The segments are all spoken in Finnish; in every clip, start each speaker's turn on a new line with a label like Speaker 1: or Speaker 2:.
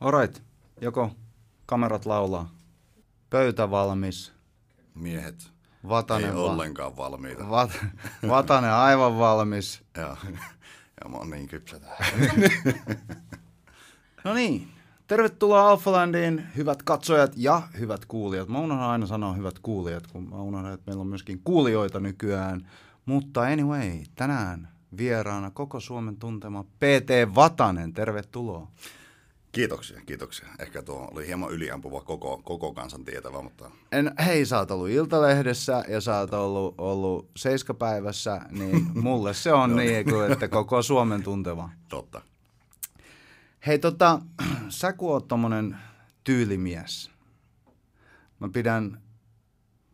Speaker 1: Alright, joko kamerat laulaa, pöytä valmis,
Speaker 2: Miehet
Speaker 1: Vatanen,
Speaker 2: ei
Speaker 1: va-
Speaker 2: ollenkaan valmiita.
Speaker 1: Vat, Vatanen aivan valmis.
Speaker 2: Ja, ja mä oon niin kypsä.
Speaker 1: No niin, tervetuloa Alphalandiin, hyvät katsojat ja hyvät kuulijat. Mä unohdan aina sanoa hyvät kuulijat, kun mä unohdan, että meillä on myöskin kuulijoita nykyään. Mutta anyway, tänään vieraana koko Suomen tuntema PT Vatanen, tervetuloa.
Speaker 2: Kiitoksia, kiitoksia. Ehkä tuo oli hieman yliampuva koko, koko kansan tietävä, mutta
Speaker 1: En, hei, sä oot ollut Iltalehdessä ja sä oot ollut, ollut Seiskapäivässä, niin mulle se on niin, kuin, että koko Suomen tunteva.
Speaker 2: totta.
Speaker 1: Hei tota, sä kun oot tommonen tyylimies, mä pidän,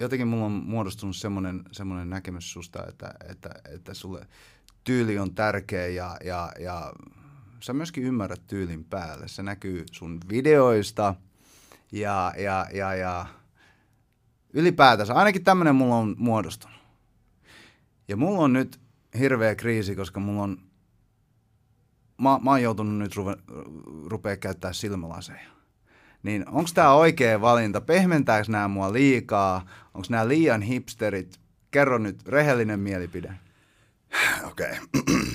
Speaker 1: jotenkin mulla on muodostunut semmonen, semmonen näkemys susta, että, että, että sulle tyyli on tärkeä ja, ja, ja sä myöskin ymmärrät tyylin päälle. Se näkyy sun videoista ja, ja, ja, ja ylipäätänsä, ainakin tämmönen mulla on muodostunut. Ja mulla on nyt hirveä kriisi, koska mulla on mä, mä oon joutunut nyt ruve, rupea käyttää silmälaseja. Niin onko tämä oikea valinta? Pehmentääkö nämä mua liikaa? Onko nämä liian hipsterit? Kerro nyt rehellinen mielipide.
Speaker 2: Okei,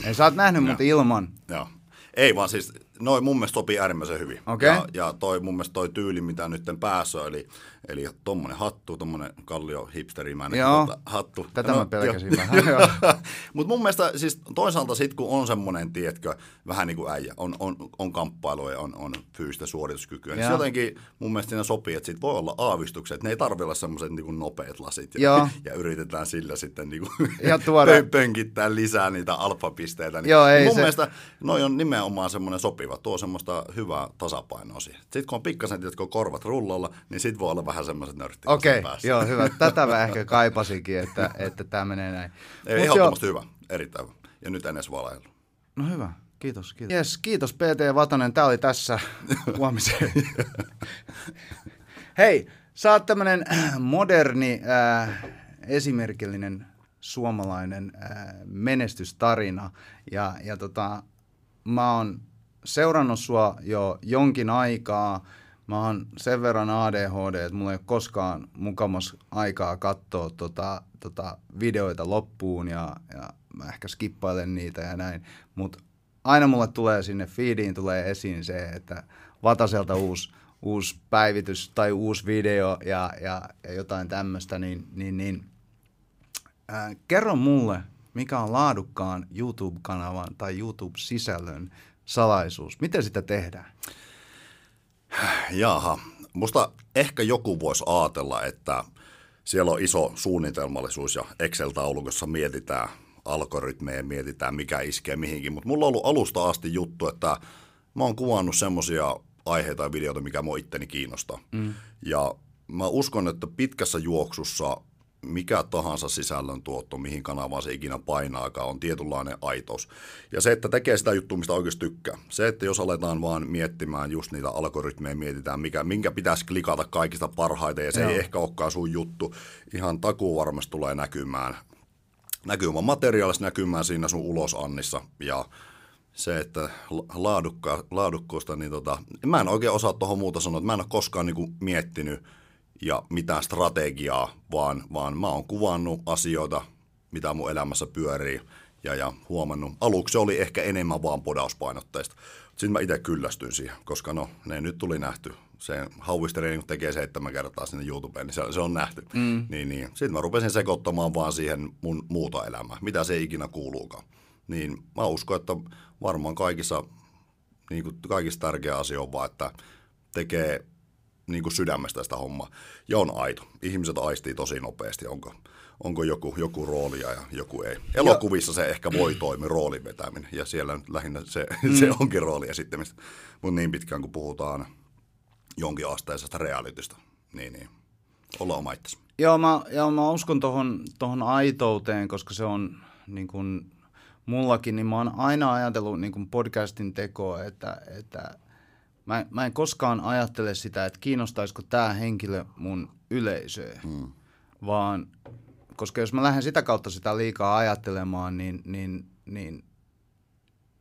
Speaker 1: Ei sä oot nähnyt mut ilman.
Speaker 2: joo. Ei vaan siis, noin mun mielestä sopii äärimmäisen hyvin.
Speaker 1: Okei.
Speaker 2: Ja, ja toi mun mielestä toi tyyli, mitä nyt päässä eli, eli tommonen hattu, tommonen kallio hipsterimäinen
Speaker 1: Joo.
Speaker 2: tuota, hattu.
Speaker 1: Tätä mä pelkäsin vähän.
Speaker 2: Mutta mun mielestä siis toisaalta sit kun on semmoinen, tiedätkö, vähän niin kuin äijä, on, on, on kamppailu ja on, on fyysistä suorituskykyä, niin jotenkin mun mielestä siinä sopii, että sit voi olla aavistukset, että ne ei tarvitse olla semmoiset niin nopeat lasit. Ja,
Speaker 1: Joo.
Speaker 2: ja yritetään sillä sitten niin kuin
Speaker 1: Ja tuoda-
Speaker 2: pönkittää lisää niitä alfapisteitä. Niin
Speaker 1: Joo, ei
Speaker 2: mun
Speaker 1: se-
Speaker 2: mielestä noi on nimenomaan semmoinen sopiva, tuo semmoista hyvää tasapainoa siihen. Sitten kun on pikkasen, tiedätkö, korvat rullalla, niin sit voi olla vähän semmoiset nörtti
Speaker 1: Okei, okay, joo, hyvä. Tätä mä ehkä kaipasinkin, että, että tämä menee näin.
Speaker 2: Ei,
Speaker 1: Mut
Speaker 2: ehdottomasti hyvä, erittäin hyvä. Ja nyt en edes valailu.
Speaker 1: No hyvä, kiitos. kiitos. Yes, kiitos PT Vatanen, tää oli tässä huomiseen. Hei, sä oot tämmönen moderni, äh, esimerkillinen suomalainen äh, menestystarina. Ja, ja tota, mä oon seurannut sua jo jonkin aikaa. Mä oon sen verran ADHD, että mulla ei ole koskaan mukamas aikaa katsoa tota, tota videoita loppuun ja, ja mä ehkä skippailen niitä ja näin. Mutta aina mulle tulee sinne feediin tulee esiin se, että Vataselta uusi, uusi päivitys tai uusi video ja, ja, ja jotain tämmöistä, niin, niin, niin ää, kerro mulle, mikä on laadukkaan YouTube-kanavan tai YouTube-sisällön salaisuus. Miten sitä tehdään?
Speaker 2: Jaha, musta ehkä joku voisi ajatella, että siellä on iso suunnitelmallisuus ja Excel-taulukossa mietitään algoritmeja, mietitään mikä iskee mihinkin, mutta mulla on ollut alusta asti juttu, että mä oon kuvannut semmosia aiheita ja videoita, mikä mua itteni kiinnostaa. Mm. Ja mä uskon, että pitkässä juoksussa mikä tahansa sisällön tuotto, mihin kanavaan se ikinä painaakaan, on tietynlainen aitous. Ja se, että tekee sitä juttua, mistä oikeasti tykkää. Se, että jos aletaan vaan miettimään just niitä algoritmeja, mietitään, mikä, minkä pitäisi klikata kaikista parhaiten, ja se
Speaker 1: Joo.
Speaker 2: ei ehkä olekaan sun juttu, ihan takuu varmasti tulee näkymään. Näkymään materiaalissa, näkymään siinä sun ulosannissa, ja se, että la- laadukka, laadukkuusta, niin tota, mä en oikein osaa tuohon muuta sanoa, että mä en ole koskaan niinku miettinyt ja mitään strategiaa, vaan, vaan mä oon kuvannut asioita, mitä mun elämässä pyörii ja, ja huomannut. Aluksi se oli ehkä enemmän vaan podauspainotteista. Sitten mä itse kyllästyin siihen, koska no, ne nyt tuli nähty. Se hauisteri kun tekee seitsemän kertaa sinne YouTubeen, niin se, se on nähty. Mm. Niin, niin. Sitten mä rupesin sekoittamaan vaan siihen mun muuta elämää, mitä se ikinä kuuluukaan. Niin mä uskon, että varmaan kaikissa, niin kuin kaikista tärkeä asia on vaan, että tekee niin kuin sydämestä sitä hommaa. Ja on aito. Ihmiset aistii tosi nopeasti, onko, onko joku, joku roolia ja joku ei. Elokuvissa se ehkä voi toimia roolin vetäminen, ja siellä nyt lähinnä se, mm. se onkin rooli esittämistä. Mutta niin pitkään kun puhutaan jonkin asteisesta realitystä, niin, niin olla oma itsesi.
Speaker 1: Joo, mä, joo, mä uskon tohon, tohon aitouteen, koska se on niin kun, mullakin, niin mä oon aina ajatellut niin kun podcastin tekoa, että, että mä, mä en koskaan ajattele sitä, että kiinnostaisiko tämä henkilö mun yleisöä, hmm. vaan koska jos mä lähden sitä kautta sitä liikaa ajattelemaan, niin, niin, niin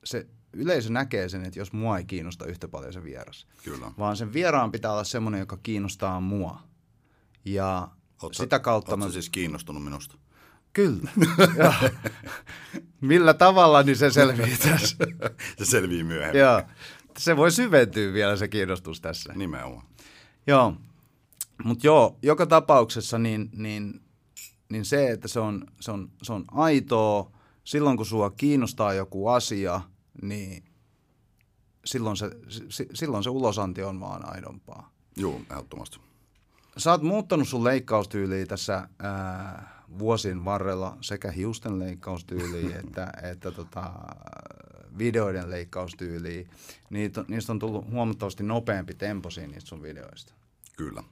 Speaker 1: se, yleisö näkee sen, että jos mua ei kiinnosta yhtä paljon se vieras.
Speaker 2: Kyllä.
Speaker 1: Vaan sen vieraan pitää olla semmoinen, joka kiinnostaa mua. Ja
Speaker 2: Oot
Speaker 1: sitä kautta
Speaker 2: Oletko
Speaker 1: mä...
Speaker 2: siis kiinnostunut minusta?
Speaker 1: Kyllä. ja, millä tavalla, niin se selvii tässä.
Speaker 2: se selvii myöhemmin.
Speaker 1: Joo. Se voi syventyä vielä se kiinnostus tässä.
Speaker 2: Nimenomaan.
Speaker 1: Joo. Mutta joo, joka tapauksessa niin, niin, niin se, että se on, se, on, se on aitoa, silloin kun sua kiinnostaa joku asia, niin silloin se, si, silloin se ulosanti on vaan aidompaa.
Speaker 2: Joo, ehdottomasti.
Speaker 1: Sä oot muuttanut sun leikkaustyyliä tässä ää, vuosien varrella sekä hiusten leikkaustyyliä että, että tota, videoiden leikkaustyyliä. Niitä, niistä on tullut huomattavasti nopeampi temposi niistä sun videoista.
Speaker 2: Kyllä.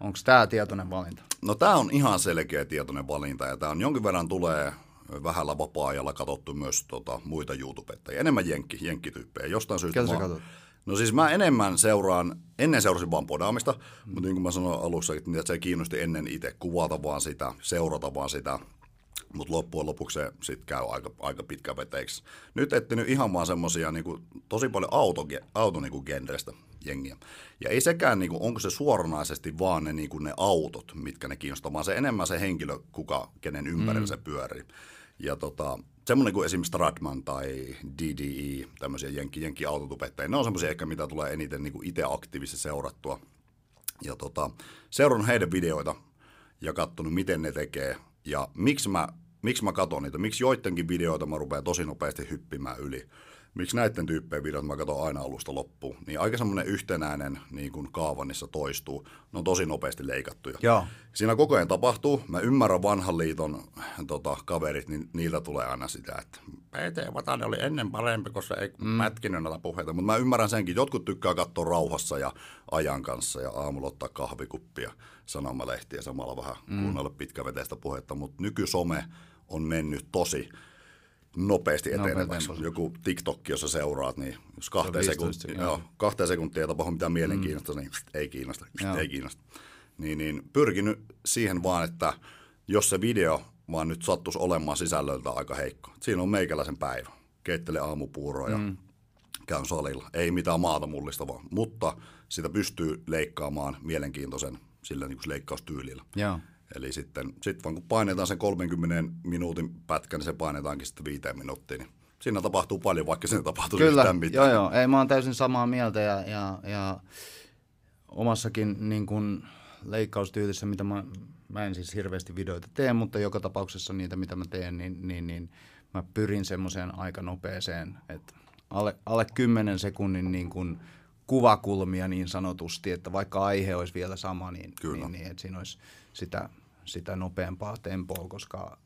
Speaker 1: Onko tämä tietoinen valinta?
Speaker 2: No tämä on ihan selkeä tietoinen valinta ja tämä on jonkin verran tulee vähällä vapaa-ajalla katsottu myös tota, muita YouTubettajia. Enemmän jenkki, jenkkityyppejä. Jostain syystä
Speaker 1: Ketä
Speaker 2: mä,
Speaker 1: katsot?
Speaker 2: No siis mä enemmän seuraan, ennen seurasin vaan podaamista, mm. mutta niin kuin mä sanoin alussa, että se kiinnosti ennen itse kuvata vaan sitä, seurata vaan sitä, mutta loppujen lopuksi se sitten käy aika, aika pitkäveteiksi. Nyt etsinyt ihan vaan semmosia niin tosi paljon auto, auto niin kuin genrestä jengiä. Ja ei sekään, niin kuin, onko se suoranaisesti vaan ne, niin kuin ne autot, mitkä ne kiinnostaa, vaan se enemmän se henkilö, kuka, kenen ympärillä mm. se pyörii. Ja tota, semmoinen kuin esimerkiksi Stradman tai DDE, tämmöisiä jenki, jenki autotubettajia, ne on semmoisia ehkä, mitä tulee eniten niin kuin itse aktiivisesti seurattua. Ja tota, seurannut heidän videoita ja katsonut, miten ne tekee. Ja miksi mä, miksi mä katson niitä, miksi joidenkin videoita mä rupean tosi nopeasti hyppimään yli miksi näiden tyyppejä videot mä katson aina alusta loppuun, niin aika semmoinen yhtenäinen niin kuin kaava niissä toistuu. Ne on tosi nopeasti leikattuja.
Speaker 1: Joo.
Speaker 2: Siinä koko ajan tapahtuu. Mä ymmärrän vanhan liiton tota, kaverit, niin niiltä tulee aina sitä, että PT Vatanen oli ennen parempi, koska ei mm. mätkinyt näitä puheita. Mutta mä ymmärrän senkin. Jotkut tykkää katsoa rauhassa ja ajan kanssa ja aamulla ottaa kahvikuppia, sanomalehtiä samalla vähän mm. kuunnella pitkäveteistä puhetta. Mutta nykysome on mennyt tosi nopeasti eteneväksi. No, Joku TikTok, jossa seuraat, niin jos kahteen, sekuntia, joo. kahteen sekuntia ei tapahdu mitään mielenkiintoista, mm. niin ei kiinnosta, joo. ei kiinnosta. Niin, niin pyrkinyt siihen vaan, että jos se video vaan nyt sattuisi olemaan sisällöltä aika heikko. Siinä on meikäläisen päivä. Keittele aamupuuroa ja mm. käyn salilla. Ei mitään maata mullistavaa, mutta sitä pystyy leikkaamaan mielenkiintoisen sillä niin kuin leikkaustyylillä.
Speaker 1: Joo.
Speaker 2: Eli sitten sit vaan kun painetaan sen 30 minuutin pätkän, niin se painetaankin sitten viiteen minuuttiin. Niin siinä tapahtuu paljon, vaikka siinä tapahtuu
Speaker 1: Kyllä,
Speaker 2: yhtään mitään.
Speaker 1: joo joo. Ei, mä oon täysin samaa mieltä ja, ja, ja omassakin niin kun leikkaustyylissä, mitä mä, mä en siis hirveästi videoita tee, mutta joka tapauksessa niitä, mitä mä teen, niin, niin, niin mä pyrin semmoiseen aika nopeeseen, että alle, alle 10 sekunnin niin kun kuvakulmia niin sanotusti, että vaikka aihe olisi vielä sama, niin, Kyllä. niin, niin että siinä olisi sitä, sitä nopeampaa tempoa, koska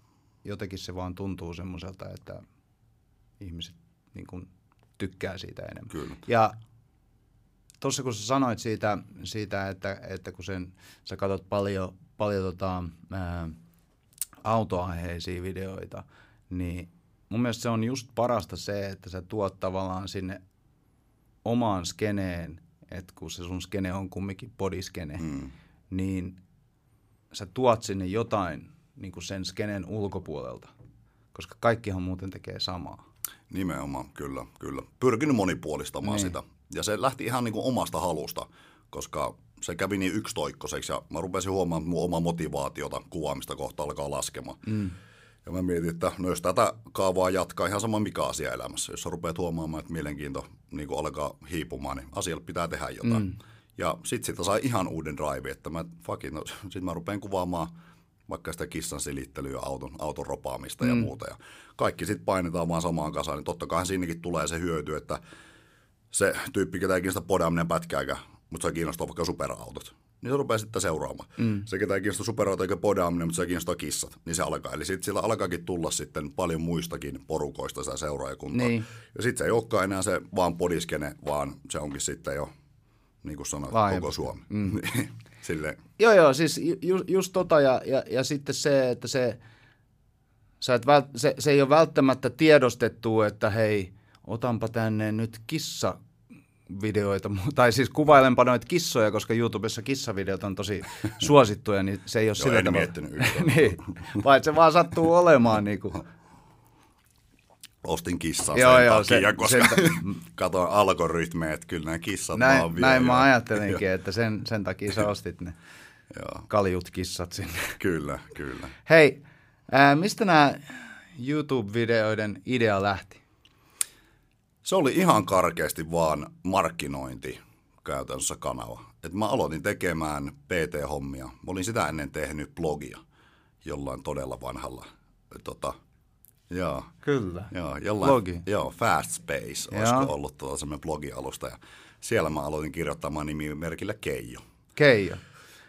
Speaker 1: jotenkin se vaan tuntuu semmoiselta, että ihmiset niin kuin tykkää siitä enemmän.
Speaker 2: Kyllä.
Speaker 1: Ja tuossa kun sä sanoit siitä, siitä että, että kun sen, sä katsot paljon, paljon tota, ää, autoaiheisia videoita, niin mun mielestä se on just parasta se, että sä tuot tavallaan sinne omaan skeneen, että kun se sun skene on kumminkin bodiskene, mm. niin sä tuot sinne jotain niin kuin sen skenen ulkopuolelta, koska kaikkihan muuten tekee samaa.
Speaker 2: Nimenomaan, kyllä, kyllä. Pyrkinyt monipuolistamaan niin. sitä. Ja se lähti ihan niin kuin omasta halusta, koska se kävi niin yksitoikkoiseksi ja mä rupesin huomaamaan, että mun oma motivaatiota kuvaamista kohta alkaa laskemaan. Mm. Ja mä mietin, että no jos tätä kaavaa jatkaa ihan sama mikä asia elämässä, jos sä rupeat huomaamaan, että mielenkiinto niin alkaa hiipumaan, niin asialle pitää tehdä jotain. Mm. Ja sit sitä sai ihan uuden drive, että mä, fucking, no, sit mä rupean kuvaamaan vaikka sitä kissan silittelyä, auton, auton ropaamista mm. ja muuta. Ja kaikki sitten painetaan vaan samaan kasaan, niin totta kai siinäkin tulee se hyöty, että se tyyppi, ketä ei kiinnosta podaminen pätkääkään, mutta se kiinnostaa vaikka superautot, niin se rupeaa sitten seuraamaan. Mm. Se, ketä ei kiinnosta superautot eikä podaaminen, mutta se kiinnostaa kissat, niin se alkaa. Eli sitten sillä alkaakin tulla sitten paljon muistakin porukoista sitä seuraajakuntaa. Niin. Ja sitten se ei olekaan enää se vaan podiskene, vaan se onkin sitten jo niin kuin sanoit, Laajempi. koko Suomi. Mm. Sille.
Speaker 1: Joo, joo, siis ju, just tota ja, ja, ja sitten se, että se, sä et vält, se, se ei ole välttämättä tiedostettu, että hei, otanpa tänne nyt kissa videoita, tai siis kuvailenpa noita kissoja, koska YouTubessa kissavideot on tosi suosittuja, niin se ei ole
Speaker 2: Joo, sillä tavalla. miettinyt
Speaker 1: niin, vaan se vaan sattuu olemaan niin kuin
Speaker 2: ostin kissan
Speaker 1: Joo,
Speaker 2: sen
Speaker 1: joo,
Speaker 2: takia,
Speaker 1: sen-
Speaker 2: koska
Speaker 1: sen
Speaker 2: katoin algoritmeja, että kyllä nämä kissat vaan
Speaker 1: Näin,
Speaker 2: vie.
Speaker 1: näin mä
Speaker 2: ja-
Speaker 1: ajattelinkin, että sen, sen takia sä ostit ne
Speaker 2: Joo,
Speaker 1: kaljut kissat sinne.
Speaker 2: kyllä, kyllä.
Speaker 1: Hei, ää, mistä nämä YouTube-videoiden idea lähti?
Speaker 2: Se oli ihan karkeasti vaan markkinointi käytännössä kanava. Et mä aloitin tekemään PT-hommia. Mä olin sitä ennen tehnyt blogia jollain todella vanhalla. Tota, joo,
Speaker 1: Kyllä.
Speaker 2: joo, jollain,
Speaker 1: Blogi.
Speaker 2: Joo, Fast Space
Speaker 1: Joo.
Speaker 2: olisiko ollut tuolla semmoinen blogialusta. Ja siellä mä aloitin kirjoittamaan nimimerkillä Keijo.
Speaker 1: Keijo.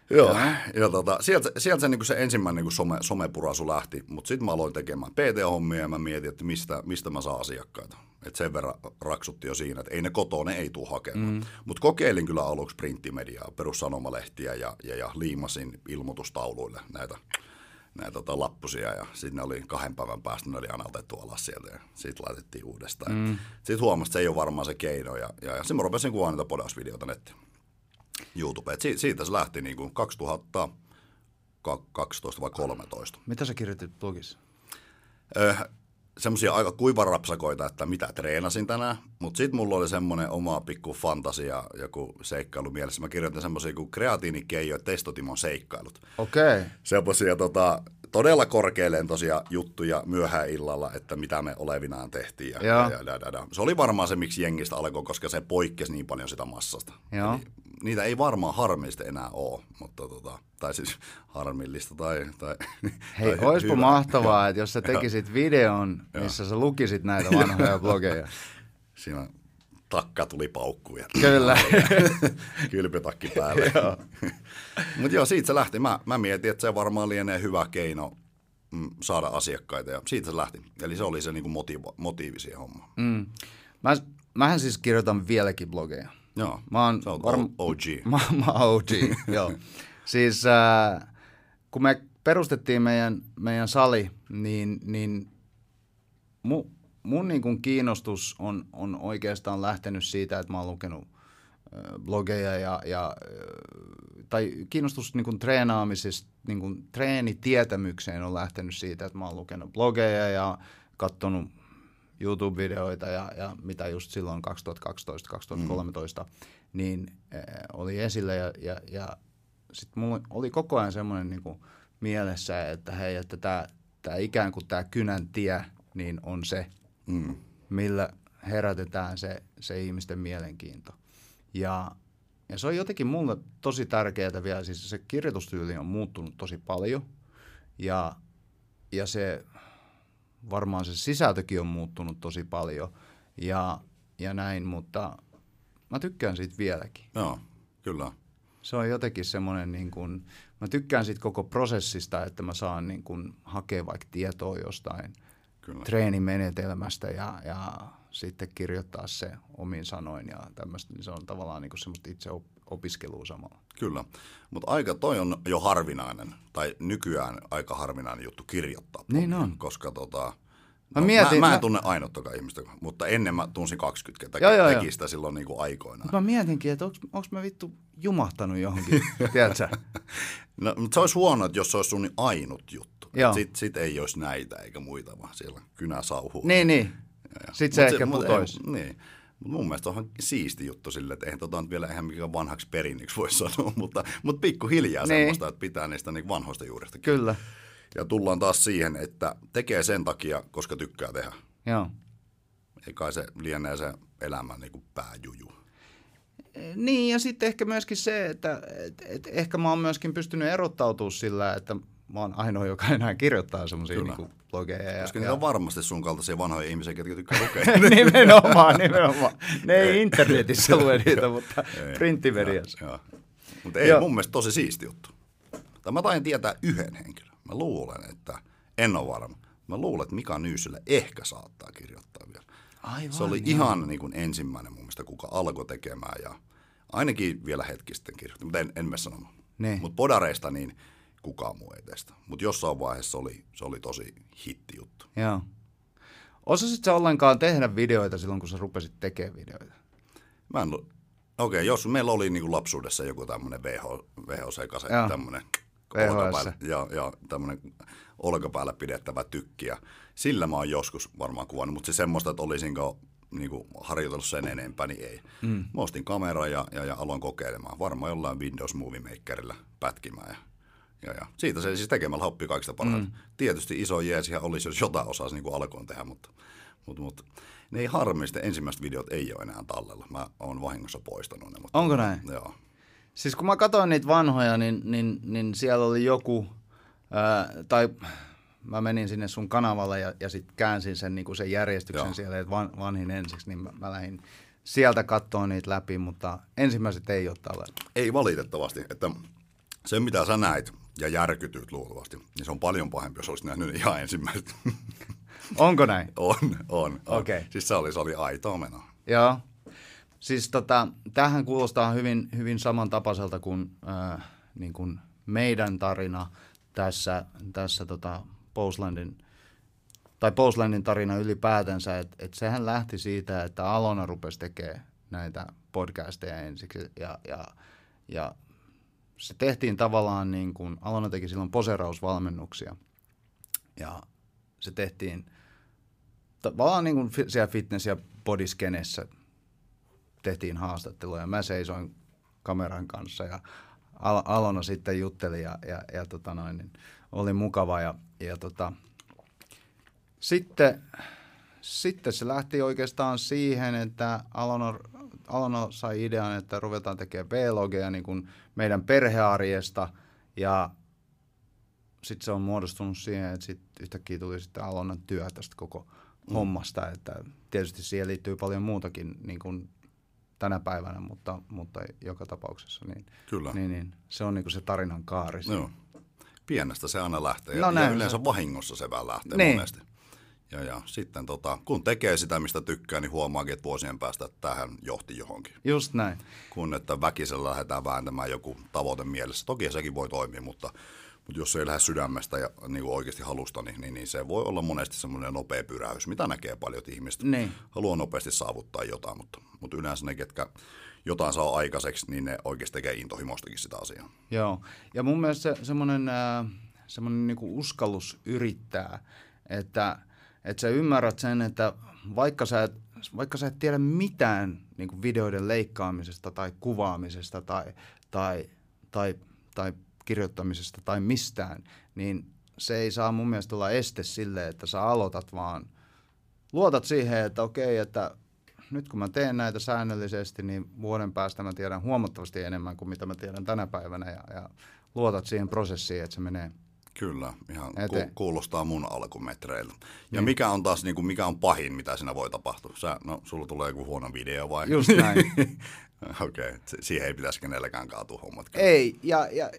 Speaker 2: Joo, ja tota, sieltä, sieltä se, niin se ensimmäinen niin some, somepurasu lähti, mutta sitten mä aloin tekemään PT-hommia ja mä mietin, että mistä, mistä mä saan asiakkaita. Et sen verran raksutti jo siinä, että ei ne kotoa, ne ei tule hakemaan. Mm. Mutta kokeilin kyllä aluksi printtimediaa, perussanomalehtiä ja, ja, ja liimasin ilmoitustauluille näitä, näitä tota, lappusia ja sitten ne oli kahden päivän päästä, ne oli aina otettu alas sieltä ja sitten laitettiin uudestaan. Mm. Sitten huomasin, että se ei ole varmaan se keino ja, ja, ja sitten mä rupesin kuvaamaan niitä podausvideoita nettiin. YouTube. Et si- siitä se lähti niin kuin 2012 vai 13.
Speaker 1: Mitä sä kirjoitit blogissa?
Speaker 2: Öö, semmoisia aika kuivarapsakoita, että mitä treenasin tänään, mutta sitten mulla oli semmoinen oma pikku fantasia, joku seikkailu mielessä. Mä kirjoitin semmoisia kuin kreatiinikeijo ja testotimon seikkailut.
Speaker 1: Okei. Okay.
Speaker 2: Semmoisia tota, todella korkealentoisia juttuja myöhään illalla, että mitä me olevinaan tehtiin. Ja,
Speaker 1: Joo.
Speaker 2: ja, ja, ja, ja. Se oli varmaan se, miksi jengistä alkoi, koska se poikkesi niin paljon sitä massasta.
Speaker 1: Joo.
Speaker 2: Eli niitä ei varmaan harmillisesti enää ole, mutta tota, tai siis harmillista tai... tai
Speaker 1: Hei,
Speaker 2: tai
Speaker 1: oispa
Speaker 2: hyvä.
Speaker 1: mahtavaa, että jos sä tekisit videon, missä sä lukisit näitä vanhoja blogeja.
Speaker 2: Siinä takka tuli paukkuun ja
Speaker 1: Kyllä.
Speaker 2: kylpytakki päälle. Mutta joo, siitä se lähti. Mä, mä mietin, että se varmaan lienee hyvä keino mm, saada asiakkaita ja siitä se lähti. Eli se oli se niinku motiivo, motiivi siihen hommaan.
Speaker 1: Mm. Mä, mähän siis kirjoitan vieläkin blogeja.
Speaker 2: Joo,
Speaker 1: Mä oon
Speaker 2: se on
Speaker 1: varm-
Speaker 2: OG.
Speaker 1: Mä, mä OG, joo. Siis äh, kun me perustettiin meidän, meidän sali, niin, niin mu, mun niin kuin kiinnostus on, on oikeastaan lähtenyt siitä, että mä oon lukenut äh, blogeja ja, ja äh, tai kiinnostus niin kuin treenaamisesta, niin kuin treenitietämykseen on lähtenyt siitä, että mä oon lukenut blogeja ja katsonut YouTube-videoita ja, ja mitä just silloin 2012-2013, niin äh, oli esillä ja, ja, ja sitten mulla oli koko ajan semmoinen niin kuin mielessä, että hei, että tämä, tämä ikään kuin tämä kynän tie, niin on se,
Speaker 2: Mm.
Speaker 1: millä herätetään se, se ihmisten mielenkiinto. Ja, ja se on jotenkin mulle tosi tärkeää vielä, siis se kirjoitustyyli on muuttunut tosi paljon ja, ja se varmaan se sisältökin on muuttunut tosi paljon ja, ja näin, mutta mä tykkään siitä vieläkin.
Speaker 2: Joo, kyllä.
Speaker 1: Se on jotenkin semmoinen, niin kuin, mä tykkään siitä koko prosessista, että mä saan niin kuin, hakea vaikka tietoa jostain
Speaker 2: Kyllä.
Speaker 1: treenimenetelmästä ja, ja sitten kirjoittaa se omin sanoin ja tämmöistä, niin se on tavallaan niin kuin semmoista itse op- opiskelua samalla.
Speaker 2: Kyllä, mutta aika toi on jo harvinainen, tai nykyään aika harvinainen juttu kirjoittaa.
Speaker 1: Niin on.
Speaker 2: Koska tota,
Speaker 1: Mä
Speaker 2: no,
Speaker 1: mietin-
Speaker 2: mä, mä en tunne ainuttakaan ihmistä, mutta ennen mä tunsin 20, ketä
Speaker 1: Joo, joo,
Speaker 2: teki
Speaker 1: joo.
Speaker 2: sitä silloin niin kuin aikoinaan.
Speaker 1: Mä mietinkin, että onko mä vittu jumahtanut johonkin, tiedätkö?
Speaker 2: No, mutta se olisi huono, että jos se olisi sun niin ainut juttu. Sitten sit ei olisi näitä eikä muita, vaan siellä kynä sauhuu.
Speaker 1: niin, niin. Sitten se
Speaker 2: Mut
Speaker 1: ehkä
Speaker 2: mut
Speaker 1: putoisi.
Speaker 2: ei- Niin. Mutta mun mielestä on siisti juttu sille, että eihän tota nyt vielä ihan mikään vanhaksi perinniksi voi sanoa, mutta, mutta pikkuhiljaa
Speaker 1: Niin.
Speaker 2: semmoista, että pitää niistä niin vanhoista juurista.
Speaker 1: Kyllä,
Speaker 2: Ja tullaan taas siihen, että tekee sen takia, koska tykkää tehdä.
Speaker 1: joo.
Speaker 2: Ei kai se lienee se elämän niin kuin pääjuju.
Speaker 1: Niin, ja sitten ehkä myöskin se, että et, et ehkä mä oon myöskin pystynyt erottautumaan sillä, että mä oon ainoa, joka enää kirjoittaa semmoisia niin blogeja. Ja,
Speaker 2: Koska
Speaker 1: ja,
Speaker 2: niitä on varmasti sun kaltaisia vanhoja ihmisiä, ketkä tykkää lukea.
Speaker 1: nimenomaan, nimenomaan. Ne ei internetissä lue niitä, mutta printtimediassa.
Speaker 2: Mutta ei, mun mielestä tosi siisti juttu. Tai mä tain tietää yhden henkilön. Mä luulen, että en ole varma. Mä luulen, että Mika Nyysylä ehkä saattaa kirjoittaa vielä.
Speaker 1: Aivan,
Speaker 2: Se oli
Speaker 1: joo.
Speaker 2: ihan niin kuin ensimmäinen mun mielestä, kuka alkoi tekemään ja ainakin vielä hetki sitten kirjoitti, mutta en, en mene sanomaan. Mutta podareista niin kukaan muu ei teistä. Mutta jossain vaiheessa oli, se oli tosi hitti juttu.
Speaker 1: Joo. Osasit sä ollenkaan tehdä videoita silloin, kun sä rupesit tekemään videoita?
Speaker 2: Mä en, okei, jos meillä oli niin kuin lapsuudessa joku tämmöinen VH, VHC-kasetti, tämmöinen
Speaker 1: VHS.
Speaker 2: ja, ja tämmöinen olkapäällä pidettävä tykki. Ja sillä mä oon joskus varmaan kuvannut, mutta se semmoista, että olisinko niin kuin harjoitellut sen enempää, niin ei. Mm. Mä ostin kameran ja, ja, ja aloin kokeilemaan. Varmaan jollain Windows Movie Makerilla pätkimään. Ja, ja, ja. Siitä se siis tekemällä hoppi kaikista parhaiten. Mm. Tietysti iso jeesihän olisi, jos jotain osaisi niin kuin alkuun tehdä, mutta, mutta, mutta ne ei harmillisesti, ensimmäiset videot ei ole enää tallella. Mä oon vahingossa poistanut ne. Mutta,
Speaker 1: Onko näin?
Speaker 2: Joo.
Speaker 1: Siis kun mä katsoin niitä vanhoja, niin, niin, niin siellä oli joku, ää, tai mä menin sinne sun kanavalle ja, ja sitten käänsin sen, niin sen järjestyksen Joo. siellä, että van, vanhin ensiksi, niin mä, mä lähdin sieltä katsoa niitä läpi, mutta ensimmäiset ei ole tällä.
Speaker 2: Ei valitettavasti, että se mitä sä näit ja järkytyt luultavasti, niin se on paljon pahempi, jos olisit nähnyt ihan ensimmäiset.
Speaker 1: Onko näin?
Speaker 2: on, on. on.
Speaker 1: Okei. Okay.
Speaker 2: Siis se oli, se oli aitoa menoa.
Speaker 1: Joo. Siis tota, tähän kuulostaa hyvin, hyvin samantapaiselta kuin, äh, niin kuin meidän tarina tässä, tässä tota Postlandin, tai Postlandin tarina ylipäätänsä, että et sehän lähti siitä, että Alona rupesi tekemään näitä podcasteja ensiksi ja, ja, ja se tehtiin tavallaan niin kuin, Alona teki silloin poserausvalmennuksia ja se tehtiin tavallaan niin kuin siellä fitness- ja bodyskenessä tehtiin haastatteluja. Mä seisoin kameran kanssa ja Al- Alona sitten jutteli ja, ja, ja tota noin, niin oli mukava. Ja, ja tota, sitten, sitten se lähti oikeastaan siihen, että Alona, Alona sai idean, että ruvetaan tekemään vlogeja niin kuin meidän perhearjesta ja sitten se on muodostunut siihen, että sit yhtäkkiä tuli sitten Alonan työ tästä koko mm. hommasta, että tietysti siihen liittyy paljon muutakin niin kuin tänä päivänä, mutta, mutta joka tapauksessa niin,
Speaker 2: Kyllä.
Speaker 1: niin, niin se on niin kuin se tarinan kaari.
Speaker 2: Joo. Pienestä se aina lähtee no, ja, ja yleensä se. vahingossa se vähän lähtee niin. monesti. Ja, ja sitten tota, kun tekee sitä, mistä tykkää, niin huomaakin, että vuosien päästä että tähän johti johonkin.
Speaker 1: Just näin.
Speaker 2: Kun että väkisellä lähdetään vääntämään joku tavoite mielessä. Toki sekin voi toimia, mutta mutta jos se ei lähde sydämestä ja niin kuin oikeasti halusta, niin, niin, niin se voi olla monesti semmoinen nopea pyräys, mitä näkee paljon ihmistä.
Speaker 1: Niin.
Speaker 2: Haluaa nopeasti saavuttaa jotain, mutta, mutta yleensä ne, ketkä jotain saa aikaiseksi, niin ne oikeasti tekee intohimostakin sitä asiaa.
Speaker 1: Joo, ja mun mielestä se, semmoinen, äh, semmoinen niin kuin uskallus yrittää, että, että sä ymmärrät sen, että vaikka sä et, vaikka sä et tiedä mitään niin videoiden leikkaamisesta tai kuvaamisesta tai, tai, tai, tai kirjoittamisesta tai mistään, niin se ei saa mun mielestä olla este sille, että sä aloitat vaan, luotat siihen, että okei, että nyt kun mä teen näitä säännöllisesti, niin vuoden päästä mä tiedän huomattavasti enemmän kuin mitä mä tiedän tänä päivänä ja, ja luotat siihen prosessiin, että se menee
Speaker 2: Kyllä, ihan ku, kuulostaa mun alkumetreiltä. Ja niin. mikä on taas, niin kuin, mikä on pahin, mitä siinä voi tapahtua? Sä, no, sulla tulee joku huono video vai?
Speaker 1: Just näin.
Speaker 2: Okei, okay. siihen ei pitäisi kenelläkään kaatua hommat.
Speaker 1: Ei, ja, ja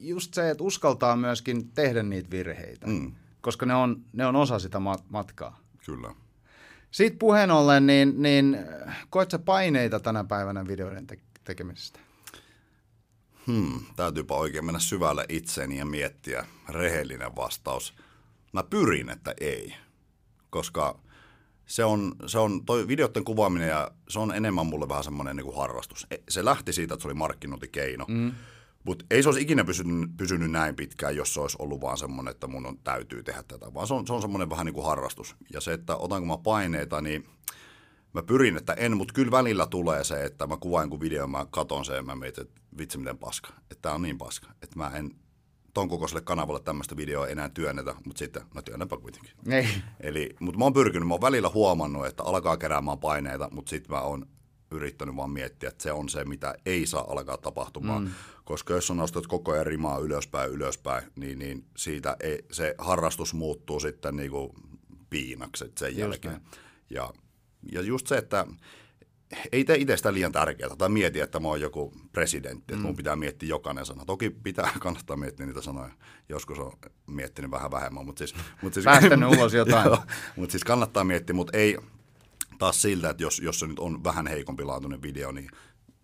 Speaker 1: just se, että uskaltaa myöskin tehdä niitä virheitä, mm. koska ne on, ne on osa sitä matkaa.
Speaker 2: Kyllä.
Speaker 1: Siitä puheen ollen, niin, niin koet sä paineita tänä päivänä videoiden te- tekemisestä?
Speaker 2: Hmm, täytyypä oikein mennä syvälle itseeni ja miettiä rehellinen vastaus. Mä pyrin, että ei, koska se on, se on toi videoiden kuvaaminen ja se on enemmän mulle vähän semmoinen niin kuin harrastus. E, se lähti siitä, että se oli markkinointikeino. Mm. Mutta ei se olisi ikinä pysynyt, pysynyt näin pitkään, jos se olisi ollut vaan semmoinen, että mun on, täytyy tehdä tätä. Vaan se on, se on semmoinen vähän niin kuin harrastus. Ja se, että otanko mä paineita, niin mä pyrin, että en, mutta kyllä välillä tulee se, että mä kuvaan kun video, mä katon sen ja mä mietin, että vitsi miten paska. Että tää on niin paska, että mä en ton kokoiselle kanavalle tämmöistä videoa enää työnnetä, mutta sitten, no työnnäpä kuitenkin.
Speaker 1: Ei.
Speaker 2: Eli, mutta mä oon pyrkinyt, mä oon välillä huomannut, että alkaa keräämään paineita, mutta sitten mä oon yrittänyt vaan miettiä, että se on se, mitä ei saa alkaa tapahtumaan. Mm. Koska jos on nostat koko ajan rimaa ylöspäin, ylöspäin, niin, niin siitä ei, se harrastus muuttuu sitten niin kuin piinaksi sen just jälkeen. Ja, ja just se, että ei tee itsestä liian tärkeää tai mieti, että mä oon joku presidentti, että mm. mun pitää miettiä jokainen sana. Toki pitää, kannattaa miettiä niitä sanoja. Joskus on miettinyt vähän vähemmän, mutta siis... Mutta siis
Speaker 1: Päästänyt ulos jotain. joo,
Speaker 2: mutta siis kannattaa miettiä, mutta ei taas siltä, että jos, jos se nyt on vähän heikompi laatuinen video, niin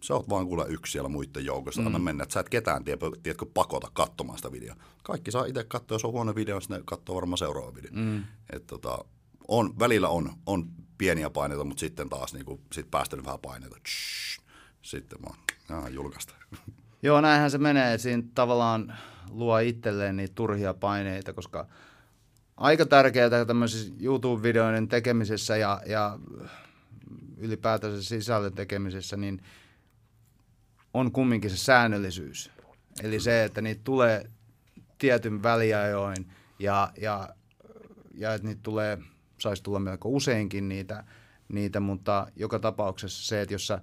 Speaker 2: sä oot vaan kuule yksi siellä muiden joukossa. Mm. Anna mennä, että sä et ketään tiedä, tiedätkö, pakota katsomaan sitä videoa. Kaikki saa itse katsoa, jos on huono video, sitten ne katsoo varmaan seuraava video. Mm. Et tota, on, välillä on, on pieniä paineita, mutta sitten taas niin kuin, sit päästänyt vähän paineita. Sitten vaan, jaa, julkaista.
Speaker 1: Joo, näinhän se menee. Siinä tavallaan luo itselleen niitä turhia paineita, koska aika tärkeää tämmöisissä YouTube-videoiden tekemisessä ja, ja ylipäätänsä sisällön tekemisessä, niin on kumminkin se säännöllisyys. Eli se, että niitä tulee tietyn väliajoin ja, ja, ja että niitä tulee, saisi tulla melko useinkin niitä, niitä, mutta joka tapauksessa se, että jos, sä,